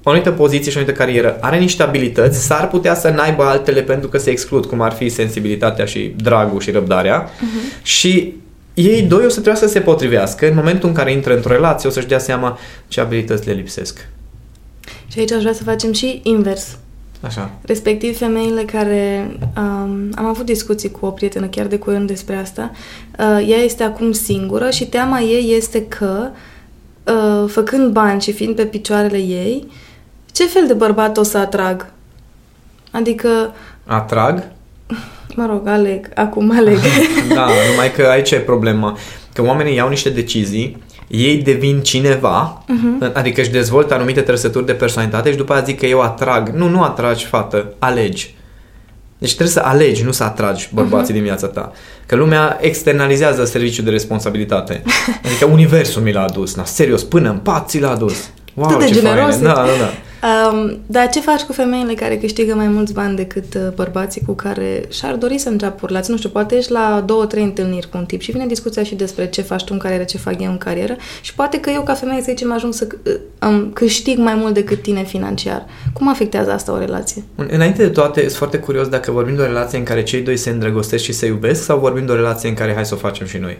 A: o anumită poziție și o anumită carieră, are niște abilități, s-ar putea să n-aibă altele pentru că se exclud, cum ar fi sensibilitatea și dragul și răbdarea. Uh-huh. Și ei doi o să trebuiască să se potrivească. În momentul în care intră într-o relație, o să-și dea seama ce abilități le lipsesc.
B: Și aici aș vrea să facem și invers.
A: Așa.
B: Respectiv femeile care... Um, am avut discuții cu o prietenă chiar de curând despre asta. Uh, ea este acum singură și teama ei este că, uh, făcând bani și fiind pe picioarele ei, ce fel de bărbat o să atrag? Adică,
A: Atrag
B: mă rog, aleg, acum aleg.
A: da, numai că aici e problema. Că oamenii iau niște decizii, ei devin cineva, uh-huh. adică își dezvoltă anumite trăsături de personalitate și după aia zic că eu atrag. Nu, nu atragi, fată, alegi. Deci trebuie să alegi, nu să atragi bărbații uh-huh. din viața ta. Că lumea externalizează serviciul de responsabilitate. Adică universul mi l-a adus. Na, serios, până în pat ți l-a adus. Wow,
B: Atât de
A: ce
B: generos
A: fain. Da, da, da.
B: Um, dar ce faci cu femeile care câștigă mai mulți bani decât uh, bărbații cu care și-ar dori să înceapă o relație? Nu știu, poate ești la două, trei întâlniri cu un tip și vine discuția și despre ce faci tu în carieră, ce fac eu în carieră și poate că eu ca femeie, să zicem, ajung să uh, um, câștig mai mult decât tine financiar. Cum afectează asta o relație?
A: Înainte de toate, sunt foarte curios dacă vorbim de o relație în care cei doi se îndrăgostesc și se iubesc sau vorbim de o relație în care hai să o facem și noi.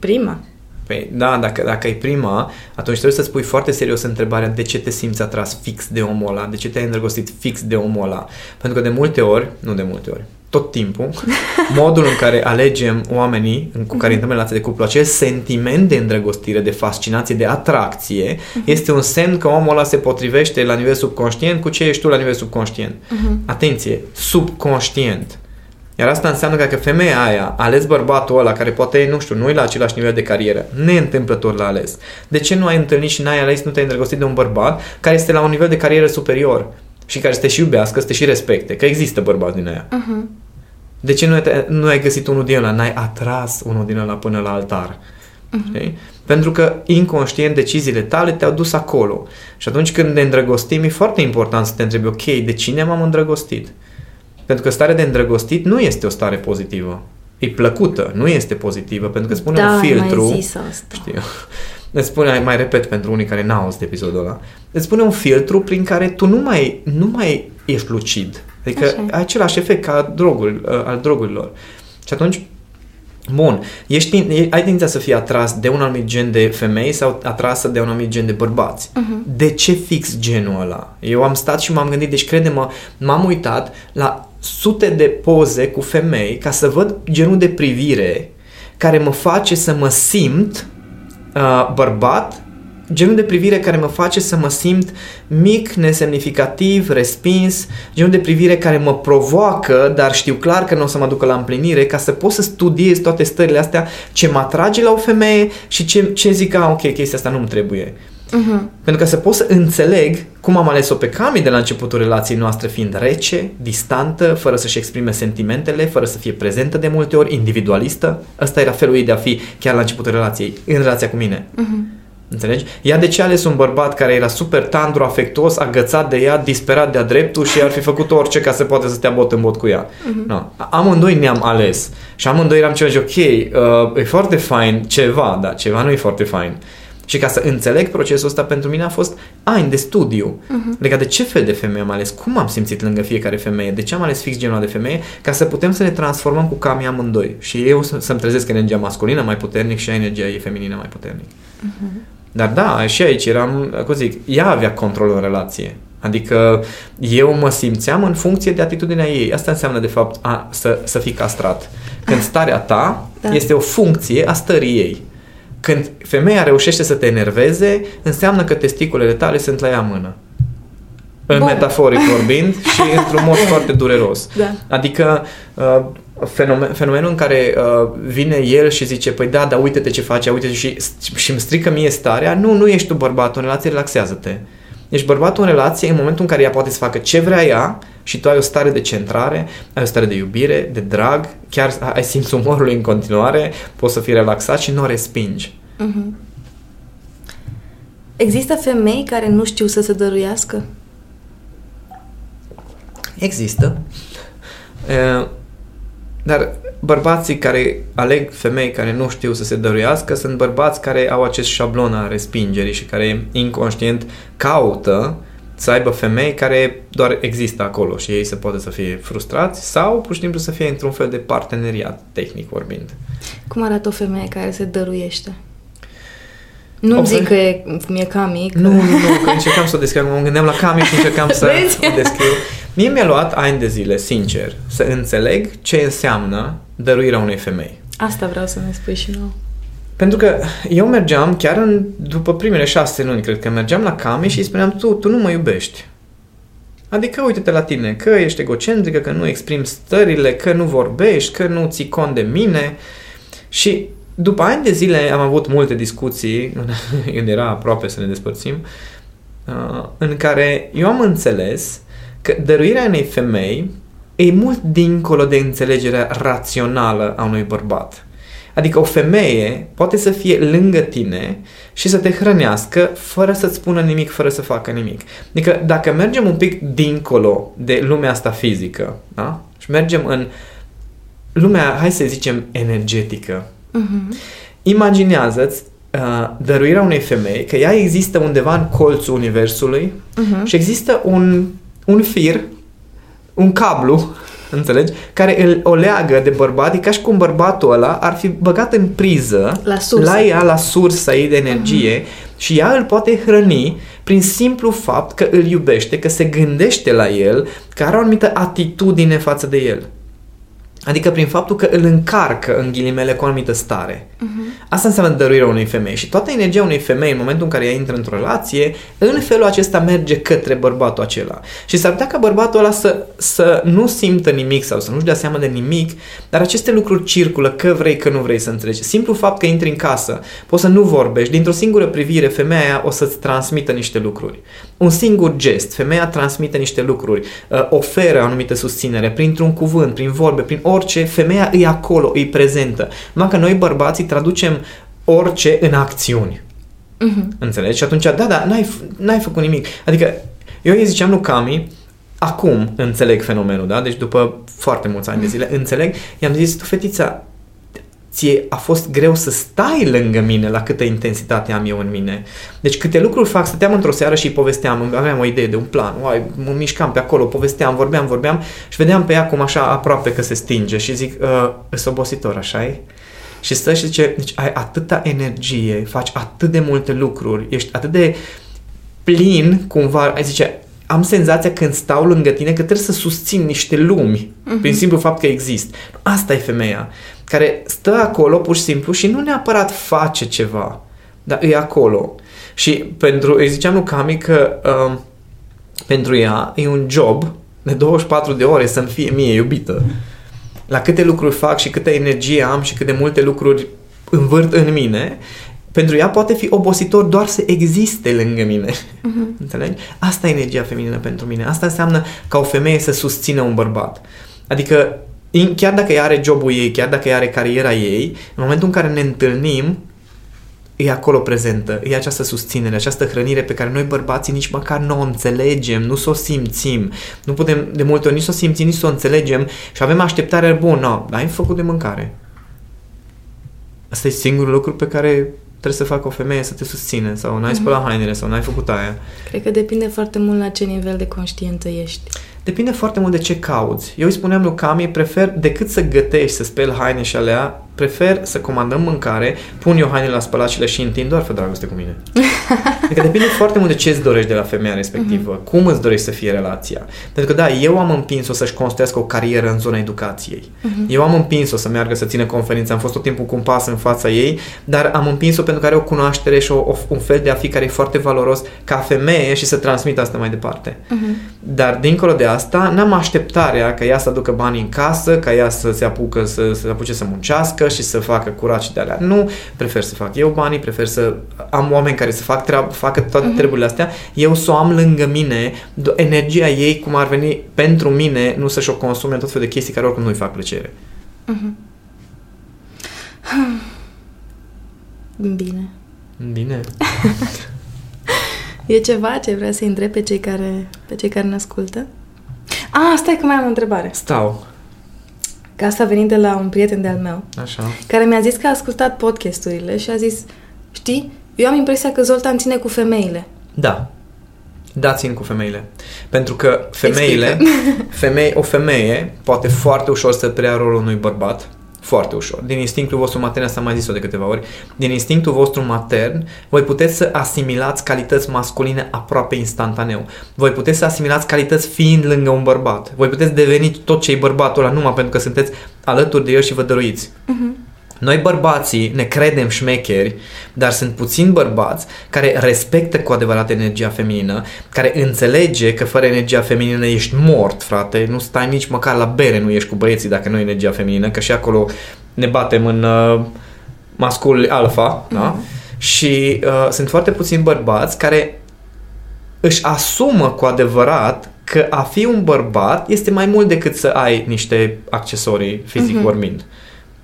B: Prima.
A: Păi, da, dacă, dacă e prima, atunci trebuie să-ți pui foarte serios întrebarea de ce te simți atras fix de omul ăla, de ce te-ai îndrăgostit fix de omul ăla. Pentru că de multe ori, nu de multe ori, tot timpul, modul în care alegem oamenii cu care intrăm în relație de cuplu, acel sentiment de îndrăgostire, de fascinație, de atracție, este un semn că omul ăla se potrivește la nivel subconștient cu ce ești tu la nivel subconștient. Atenție, subconștient. Iar asta înseamnă că dacă femeia aia a ales bărbatul ăla care poate, nu știu, nu e la același nivel de carieră, neîntâmplător l-a ales. De ce nu ai întâlnit și n-ai ales, nu te-ai îndrăgostit de un bărbat care este la un nivel de carieră superior și care să te și iubească, să te și respecte? Că există bărbați din aia.
B: Uh-huh.
A: De ce nu ai, nu ai găsit unul din ăla? N-ai atras unul din ăla până la altar? Uh-huh. Pentru că inconștient deciziile tale te-au dus acolo. Și atunci când ne îndrăgostim, e foarte important să te întrebi, ok, de cine m-am îndrăgostit? Pentru că starea de îndrăgostit nu este o stare pozitivă. E plăcută, nu este pozitivă, pentru că spune
B: da,
A: un filtru.
B: mai zis asta.
A: Știu. Îți spune, mai repet pentru unii care n-au auzit episodul ăla, îți spune un filtru prin care tu nu mai, nu mai ești lucid. Adică
B: Așa.
A: ai același efect ca drogul, uh, al drogurilor. Și atunci, bun, ești, e- ai tendința să fii atras de un anumit gen de femei sau atrasă de un anumit gen de bărbați.
B: Uh-huh.
A: De ce fix genul ăla? Eu am stat și m-am gândit, deci crede-mă, m-am uitat la sute de poze cu femei ca să văd genul de privire care mă face să mă simt uh, bărbat genul de privire care mă face să mă simt mic, nesemnificativ, respins, genul de privire care mă provoacă, dar știu clar că nu o să mă ducă la împlinire, ca să pot să studiez toate stările astea, ce mă atrage la o femeie și ce, ce zic, ah, ok, chestia asta nu-mi trebuie. Uh-huh. Pentru ca să pot să înțeleg cum am ales-o pe Cami de la începutul relației noastre fiind rece, distantă, fără să-și exprime sentimentele, fără să fie prezentă de multe ori, individualistă. Ăsta era felul ei de a fi chiar la începutul relației, în relația cu mine. Uh-huh. Înțelegi? Ea de ce a ales un bărbat care era super tandru, afectuos, agățat de ea, disperat de-a dreptul și ar fi făcut orice ca să poată să stea bot în bot cu ea. Uh-huh. No. Amândoi ne-am ales. Și amândoi eram ceva ok, uh, e foarte fain ceva, dar ceva nu e foarte fain. Și ca să înțeleg procesul ăsta, pentru mine a fost ani de studiu uh-huh. legat de ce fel de femeie am ales, cum am simțit lângă fiecare femeie, de ce am ales fix genul de femeie, ca să putem să ne transformăm cu cami amândoi. Și eu să-mi trezesc energia masculină mai puternic și energia ei feminină mai puternic. Uh-huh. Dar da, și aici eram, cum zic, ea avea control în relație. Adică eu mă simțeam în funcție de atitudinea ei. Asta înseamnă, de fapt, a, să, să fii castrat. Când starea ta da. este o funcție a stării ei. Când femeia reușește să te enerveze, înseamnă că testiculele tale sunt la ea mână. În Bun. metaforic vorbind și într-un mod foarte dureros. Da. Adică uh, fenomen, fenomenul în care uh, vine el și zice, păi da, dar uite-te ce face, uite și, și îmi strică mie starea, nu, nu ești tu bărbatul în relație, relaxează-te. Ești bărbatul în relație în momentul în care ea poate să facă ce vrea ea și tu ai o stare de centrare, ai o stare de iubire, de drag, chiar ai simțul umorului în continuare, poți să fii relaxat și nu o respingi. Uh-huh.
B: Există femei care nu știu să se dăruiască?
A: Există. Uh, dar bărbații care aleg femei care nu știu să se dăruiască sunt bărbați care au acest șablon a respingerii și care inconștient caută să aibă femei care doar există acolo și ei se poate să fie frustrați sau pur și simplu să fie într-un fel de parteneriat, tehnic vorbind.
B: Cum arată o femeie care se dăruiește? Nu zic că e, mi-e Cami.
A: Că... Nu, nu, nu, că încercam să o descriu. Mă gândeam la Cami și încercam să o descriu. Mie mi-a luat ani de zile, sincer, să înțeleg ce înseamnă dăruirea unei femei.
B: Asta vreau să ne spui și nou.
A: Pentru că eu mergeam, chiar în, după primele șase luni, cred că mergeam la Cami și îi spuneam, tu, tu nu mă iubești. Adică uite-te la tine, că ești egocentrică, că nu exprimi stările, că nu vorbești, că nu ții cont de mine. Și după ani de zile am avut multe discuții, când era aproape să ne despărțim, uh, în care eu am înțeles că dăruirea unei femei e mult dincolo de înțelegerea rațională a unui bărbat. Adică o femeie poate să fie lângă tine și să te hrănească fără să-ți spună nimic, fără să facă nimic. Adică dacă mergem un pic dincolo de lumea asta fizică, da? Și mergem în lumea, hai să zicem, energetică. Uh-huh. Imaginează-ți uh, dăruirea unei femei, că ea există undeva în colțul universului uh-huh. și există un un fir, un cablu, înțelegi, care îl, o leagă de bărbat, e ca și cum bărbatul ăla ar fi băgat în priză
B: la, sursa.
A: la ea, la sursa ei de energie uh-huh. și ea îl poate hrăni prin simplu fapt că îl iubește, că se gândește la el, că are o anumită atitudine față de el. Adică prin faptul că îl încarcă în ghilimele cu o anumită stare. Uh-huh. Asta înseamnă dăruirea unei femei și toată energia unei femei în momentul în care ea intră într-o relație, în felul acesta merge către bărbatul acela. Și s-ar putea ca bărbatul ăla să, să nu simtă nimic sau să nu-și dea seama de nimic, dar aceste lucruri circulă, că vrei, că nu vrei să înțelegi. Simplu fapt că intri în casă, poți să nu vorbești, dintr-o singură privire, femeia o să-ți transmită niște lucruri. Un singur gest, femeia transmite niște lucruri, uh, oferă anumită susținere printr-un cuvânt, prin vorbe, prin orice, femeia e acolo, e prezentă. Numai că noi bărbații traducem orice în acțiuni. Uh-huh. Înțelegi? Și atunci, da, da, n-ai, n-ai făcut nimic. Adică, eu îi ziceam lui Cami, acum înțeleg fenomenul, da? Deci după foarte mulți ani de zile, înțeleg, i-am zis, tu fetița, ție a fost greu să stai lângă mine la câtă intensitate am eu în mine. Deci câte lucruri fac, stăteam într-o seară și povesteam, aveam o idee de un plan, uai, mă mișcam pe acolo, povesteam, vorbeam, vorbeam și vedeam pe ea cum așa aproape că se stinge și zic, uh, sunt obositor, așa -i? Și stă și zice, deci ai atâta energie, faci atât de multe lucruri, ești atât de plin, cumva, zice, am senzația când stau lângă tine că trebuie să susțin niște lumi uh-huh. prin simplu fapt că exist. Asta e femeia care stă acolo pur și simplu și nu neapărat face ceva, dar e acolo. Și pentru, îi ziceam lui Cami că uh, pentru ea e un job de 24 de ore să-mi fie mie iubită. La câte lucruri fac și câtă energie am și cât de multe lucruri învârt în mine, pentru ea poate fi obositor doar să existe lângă mine. Uh-huh. Înțelegi? Asta e energia feminină pentru mine. Asta înseamnă ca o femeie să susțină un bărbat. Adică, chiar dacă ea are jobul ei, chiar dacă ea are cariera ei, în momentul în care ne întâlnim, e acolo prezentă, e această susținere, această hrănire pe care noi bărbații nici măcar nu o înțelegem, nu s-o simțim, nu putem de multe ori nici să o simțim, nici să o înțelegem și avem așteptare bună, no, ai făcut de mâncare. Asta e singurul lucru pe care trebuie să facă o femeie să te susține sau n-ai mm-hmm. spălat hainele sau n-ai făcut aia.
B: Cred că depinde foarte mult la ce nivel de conștiență ești.
A: Depinde foarte mult de ce cauți. Eu îi spuneam lui Cami, prefer decât să gătești, să speli haine și alea, prefer să comandăm mâncare, pun eu hainele la spălat și le și întind doar fă dragoste cu mine. Adică depinde foarte mult de ce îți dorești de la femeia respectivă, uh-huh. cum îți dorești să fie relația. Pentru că da, eu am împins-o să-și construiască o carieră în zona educației. Uh-huh. Eu am împins-o să meargă să țină conferințe, am fost tot timpul cu un pas în fața ei, dar am împins-o pentru că are o cunoaștere și o, o, un fel de a fi care e foarte valoros ca femeie și să transmită asta mai departe. Uh-huh. Dar dincolo de asta, n-am așteptarea ca ea să aducă bani în casă, ca ea să se apucă să, să apuce să muncească și să facă curat și de alea. Nu, prefer să fac eu banii, prefer să am oameni care să fac treabă, facă toate uh-huh. treburile astea, eu să o am lângă mine, energia ei cum ar veni pentru mine, nu să-și o consume în tot felul de chestii care oricum nu-i fac plăcere. Uh-huh.
B: Bine.
A: Bine.
B: e ceva ce vrea să-i întreb pe cei care, pe cei care ne ascultă? Ah, stai că mai am o întrebare.
A: Stau.
B: Că asta a venit de la un prieten de-al meu.
A: Așa.
B: Care mi-a zis că a ascultat podcasturile și a zis, știi, eu am impresia că Zoltan ține cu femeile.
A: Da. Da, țin cu femeile. Pentru că femeile, femei, o femeie poate foarte ușor să preia rolul unui bărbat foarte ușor. Din instinctul vostru matern, asta am mai zis-o de câteva ori, din instinctul vostru matern, voi puteți să asimilați calități masculine aproape instantaneu. Voi puteți să asimilați calități fiind lângă un bărbat. Voi puteți deveni tot ce e bărbatul ăla numai pentru că sunteți alături de el și vă dăruiți. Uh-huh. Noi bărbații ne credem șmecheri, dar sunt puțini bărbați care respectă cu adevărat energia feminină, care înțelege că fără energia feminină ești mort, frate, nu stai nici măcar la bere, nu ești cu băieții dacă nu e energia feminină, că și acolo ne batem în uh, mascul alfa, mm-hmm. da? Mhm. Și uh, sunt foarte puțini bărbați care își asumă cu adevărat că a fi un bărbat este mai mult decât să ai niște accesorii fizic mm-hmm. vorbind.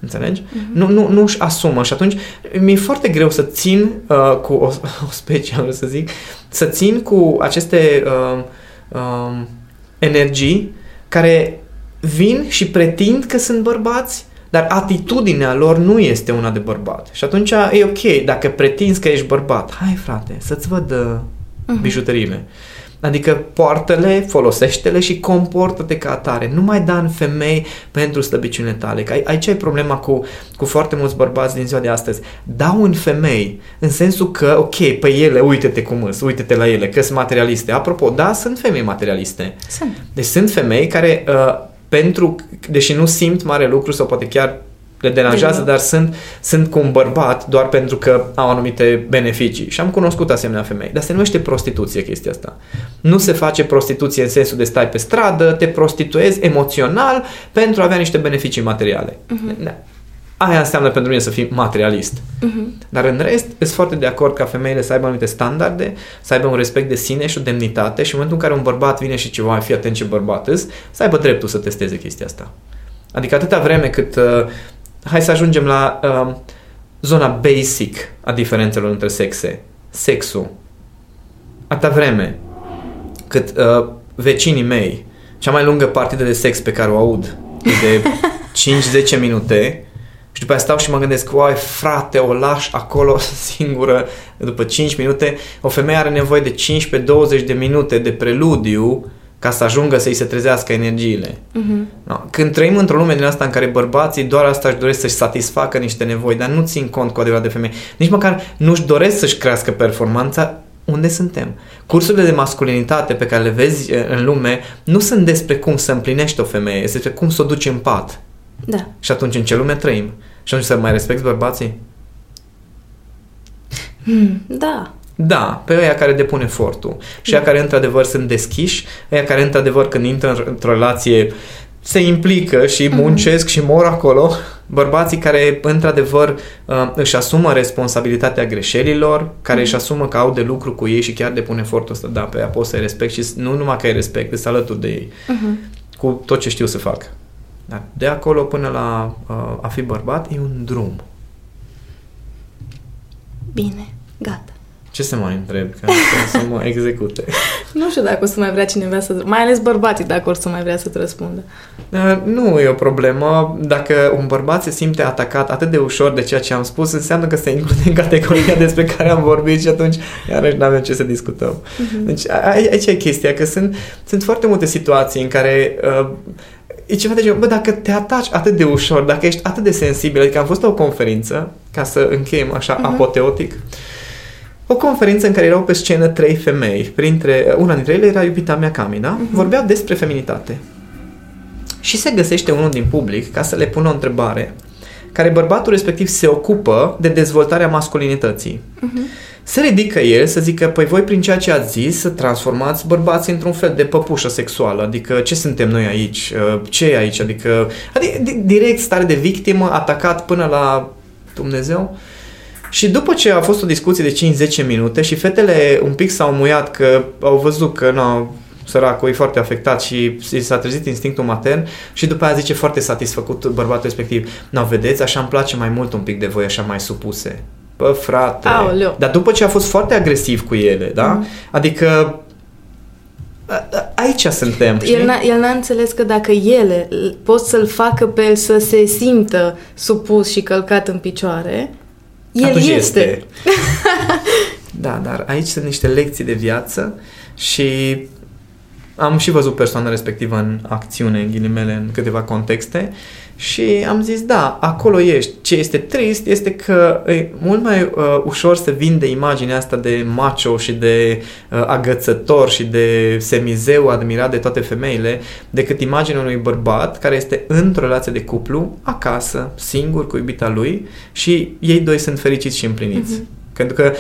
A: Înțelegi? Mm-hmm. Nu, nu, nu își asumă și atunci mi-e foarte greu să țin uh, cu o, o specie, am să zic, să țin cu aceste uh, uh, energii care vin și pretind că sunt bărbați, dar atitudinea lor nu este una de bărbat. Și atunci e ok, dacă pretinzi că ești bărbat, hai frate, să-ți văd uh, uh-huh. bijuteriile. Adică poartă-le, folosește-le și comportă-te ca atare. Nu mai da în femei pentru slăbiciunile tale. Că aici ai problema cu, cu foarte mulți bărbați din ziua de astăzi. Dau în femei, în sensul că, ok, pe ele, uite-te cum îs, uite-te la ele, că sunt materialiste. Apropo, da, sunt femei materialiste.
B: Sunt.
A: Deci sunt femei care, uh, pentru, deși nu simt mare lucru sau poate chiar le deranjează, dar sunt, sunt cu un bărbat doar pentru că au anumite beneficii. Și am cunoscut asemenea femei. Dar se numește prostituție chestia asta. Nu se face prostituție în sensul de stai pe stradă, te prostituezi emoțional pentru a avea niște beneficii materiale. Uh-huh. Da. Aia înseamnă pentru mine să fii materialist. Uh-huh. Dar în rest, sunt foarte de acord ca femeile să aibă anumite standarde, să aibă un respect de sine și o demnitate și în momentul în care un bărbat vine și ceva, fii atent ce bărbat îs, să aibă dreptul să testeze chestia asta. Adică atâta vreme cât uh, hai să ajungem la uh, zona basic a diferențelor între sexe. Sexul. Atâta vreme cât uh, vecinii mei, cea mai lungă partidă de sex pe care o aud e de 5-10 minute și după aia stau și mă gândesc, uai frate, o lași acolo singură după 5 minute. O femeie are nevoie de 15-20 de minute de preludiu ca să ajungă să-i se trezească energiile. Uh-huh. No. Când trăim într-o lume din asta în care bărbații doar asta își doresc să-și satisfacă niște nevoi, dar nu țin cont cu adevărat de femei, nici măcar nu-și doresc să-și crească performanța, unde suntem? Cursurile de masculinitate pe care le vezi eh, în lume nu sunt despre cum să împlinești o femeie, este despre cum să o duci în pat.
B: Da.
A: Și atunci în ce lume trăim? Și atunci să mai respecti bărbații?
B: Hmm, da.
A: Da, pe aia care depun efortul și aia care într-adevăr sunt deschiși, aia care într-adevăr când intră într-o relație se implică și
B: Mhm.
A: muncesc și mor acolo, bărbații care într-adevăr uh, își asumă responsabilitatea greșelilor, care
B: Mhm.
A: își asumă că au de lucru cu ei și chiar depun efortul ăsta, da, pe aia poți să-i respect și nu numai că îi respect, să alături de ei,
B: Mhm.
A: cu tot ce știu să fac. Dar de acolo până la uh, a fi bărbat e un drum.
B: Bine, gata.
A: Ce să mai întreb? Că să mă execute.
B: Nu știu dacă o să mai vrea cineva să... Mai ales bărbații dacă or să mai vrea să-ți răspundă.
A: Uh, Nu e o problemă. Dacă un bărbat se simte atacat atât de ușor de ceea ce am spus, înseamnă că se include în categoria despre care am vorbit și atunci iarăși nu avem ce să discutăm.
B: Mhm.
A: Deci a- a- aici e chestia, că sunt, sunt foarte multe situații în care uh, e ceva de genul, bă, dacă te ataci atât de ușor, dacă ești atât de sensibil, adică am fost la o conferință, ca să încheiem așa
B: Mhm.
A: apoteotic, o conferință în care erau pe scenă trei femei, printre, una dintre ele era iubita mea Cami, da?
B: Mhm.
A: Vorbeau despre feminitate. Și se găsește unul din public ca să le pună o întrebare care bărbatul respectiv se ocupă de dezvoltarea masculinității.
B: Mhm.
A: Se ridică el să zică, păi voi prin ceea ce ați zis să transformați bărbații într-un fel de păpușă sexuală, adică ce suntem noi aici, Uh, ce e aici, adică, adică di- direct stare de victimă, atacat până la Dumnezeu. Și după ce a fost o discuție de 5-10 minute și fetele un pic s-au muiat că au văzut că nu, săracul e foarte afectat și i s-a trezit instinctul matern și după aia zice foarte satisfăcut bărbatul respectiv, nu vedeți, așa îmi place mai mult un pic de voi așa mai supuse. Bă, frate.
B: Aoleu.
A: Dar după ce a fost foarte agresiv cu ele, da?
B: Mhm.
A: Adică a- a- aici suntem, știi?
B: El n-a, el n-a înțeles că dacă ele l- pot să-l facă pe el să se simtă supus și călcat în picioare, el
A: Atunci
B: este.
A: da, dar aici sunt niște lecții de viață și am și văzut persoana respectivă în acțiune, în ghilimele, în câteva contexte și am zis, da, acolo ești. Ce este trist este că e mult mai uh, ușor să vinde imaginea asta de macho și de uh, agățător și de semizeu admirat de toate femeile decât imaginea unui bărbat care este într-o relație de cuplu, acasă, singur cu iubita lui și ei doi sunt fericiți și împliniți.
B: Mhm.
A: Pentru că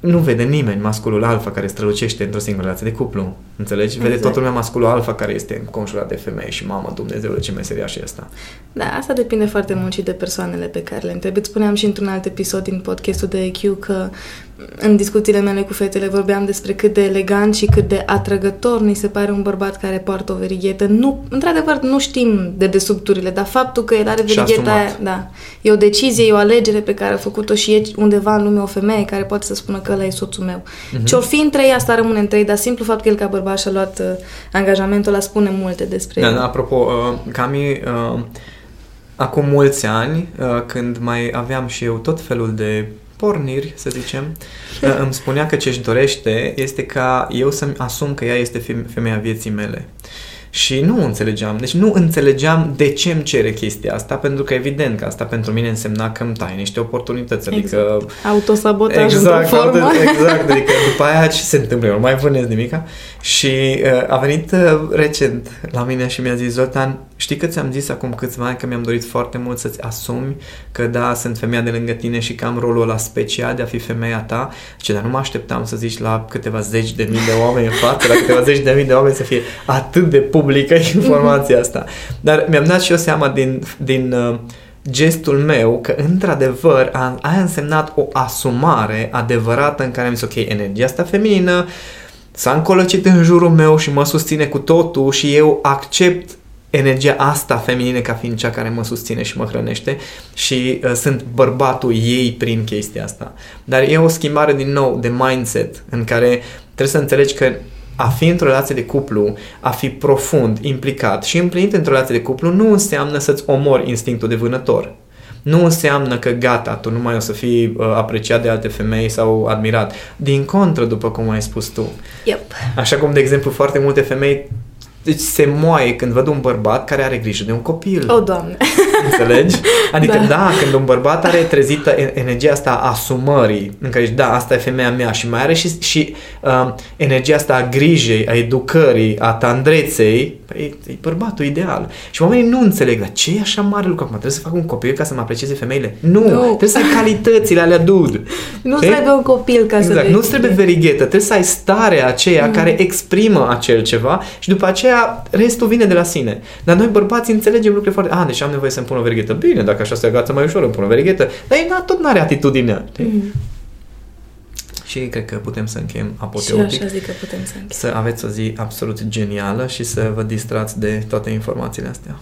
A: nu vede nimeni masculul alfa care strălucește într-o singură relație de cuplu. Înțelegi? Vede
B: Exact.
A: toată lumea masculul alfa care este înconjurat de femei și mamă, Dumnezeu, ce meseria și asta.
B: Da, asta depinde foarte mult și de persoanele pe care le întrebi. Îți spuneam și într-un alt episod din podcastul de EQ că în discuțiile mele cu fetele vorbeam despre cât de elegant și cât de atrăgător ni se pare un bărbat care poartă o verighetă. Nu, într-adevăr, nu știm de dedesubturile, dar faptul că el are
A: Și-a
B: verigheta
A: asumat.
B: aia, da, e o decizie, e o alegere pe care a făcut-o și e undeva în lume o femeie care poate să spună că ăla e soțul meu.
A: Mhm.
B: Ce-or fi între ei, asta rămâne între ei, dar simplu fapt că el ca bărbat și-a luat uh, angajamentul ăla spune multe despre
A: Da,
B: el.
A: da, apropo, uh, Cami, uh, acum mulți ani, uh, când mai aveam și eu tot felul de porniri, să zicem, uh, îmi spunea că ce-și dorește este ca eu să-mi asum că ea este fem- femeia vieții mele. Și nu înțelegeam. Deci nu înțelegeam de ce îmi cere chestia asta, pentru că evident că asta pentru mine însemna că îmi tai niște oportunități. Adică
B: Autosabotaj
A: Exact,
B: într-o formă.
A: auto- exact, adică după aia ce se întâmplă? Eu nu mai vânez nimica și uh, a venit uh, recent la mine și mi-a zis Zoltan, știi că ți-am zis acum câțiva ani că mi-am dorit foarte mult să-ți asumi că da, sunt femeia de lângă tine și că am rolul ăla special de a fi femeia ta, ce dar nu mă așteptam să zici la câteva zeci de mii de oameni în față, la câteva zeci de mii de oameni să fie atât de publică informația asta. Dar mi-am dat și eu seama din, din uh, gestul meu că într-adevăr a, a însemnat o asumare adevărată în care am zis ok, energia asta feminină s-a încolăcit în jurul meu și mă susține cu totul și eu accept energia asta feminină ca fiind cea care mă susține și mă hrănește și uh, sunt bărbatul ei prin chestia asta. Dar e o schimbare din nou de mindset în care trebuie să înțelegi că a fi într-o relație de cuplu, a fi profund implicat și împlinit într-o relație de cuplu nu înseamnă să-ți omori instinctul de vânător. Nu înseamnă că gata, tu nu mai o să fii uh, apreciat de alte femei sau admirat. Din contră, după cum ai spus tu.
B: Yep.
A: Așa cum, de exemplu, foarte multe femei deci se moaie când văd un bărbat care are grijă de un copil.
B: O, Doamne!
A: Înțelegi? Adică da.
B: Da.
A: da, când un bărbat are trezită e- energia asta a asumării, în care zici, da, asta e femeia mea și mai are și, și uh, energia asta a grijei, a educării, a tandreței, păi, e bărbatul ideal. Și oamenii nu înțeleg, dar ce e așa mare lucru acum? Trebuie să fac un copil ca să mă aprecieze femeile? Nu,
B: Nu.
A: trebuie să ai calitățile alea, dude.
B: Nu
A: Știi?
B: trebuie un copil ca să
A: Exact,
B: te
A: nu trebuie verighetă, trebuie să ai starea aceea mm. care exprimă acel ceva și după aceea restul vine de la sine. Dar noi bărbații înțelegem lucruri foarte... A, deci am nevoie să-mi pun o verighetă. Bine, dacă așa se agață mai ușor, îmi pun o verighetă. Dar ei na, tot n-are atitudinea. Mm.
B: Mm.
A: Și cred că putem să încheiem
B: Și
A: apoteotic.
B: așa zic că putem să încheiem.
A: Să aveți o zi absolut genială și să vă distrați de toate informațiile astea.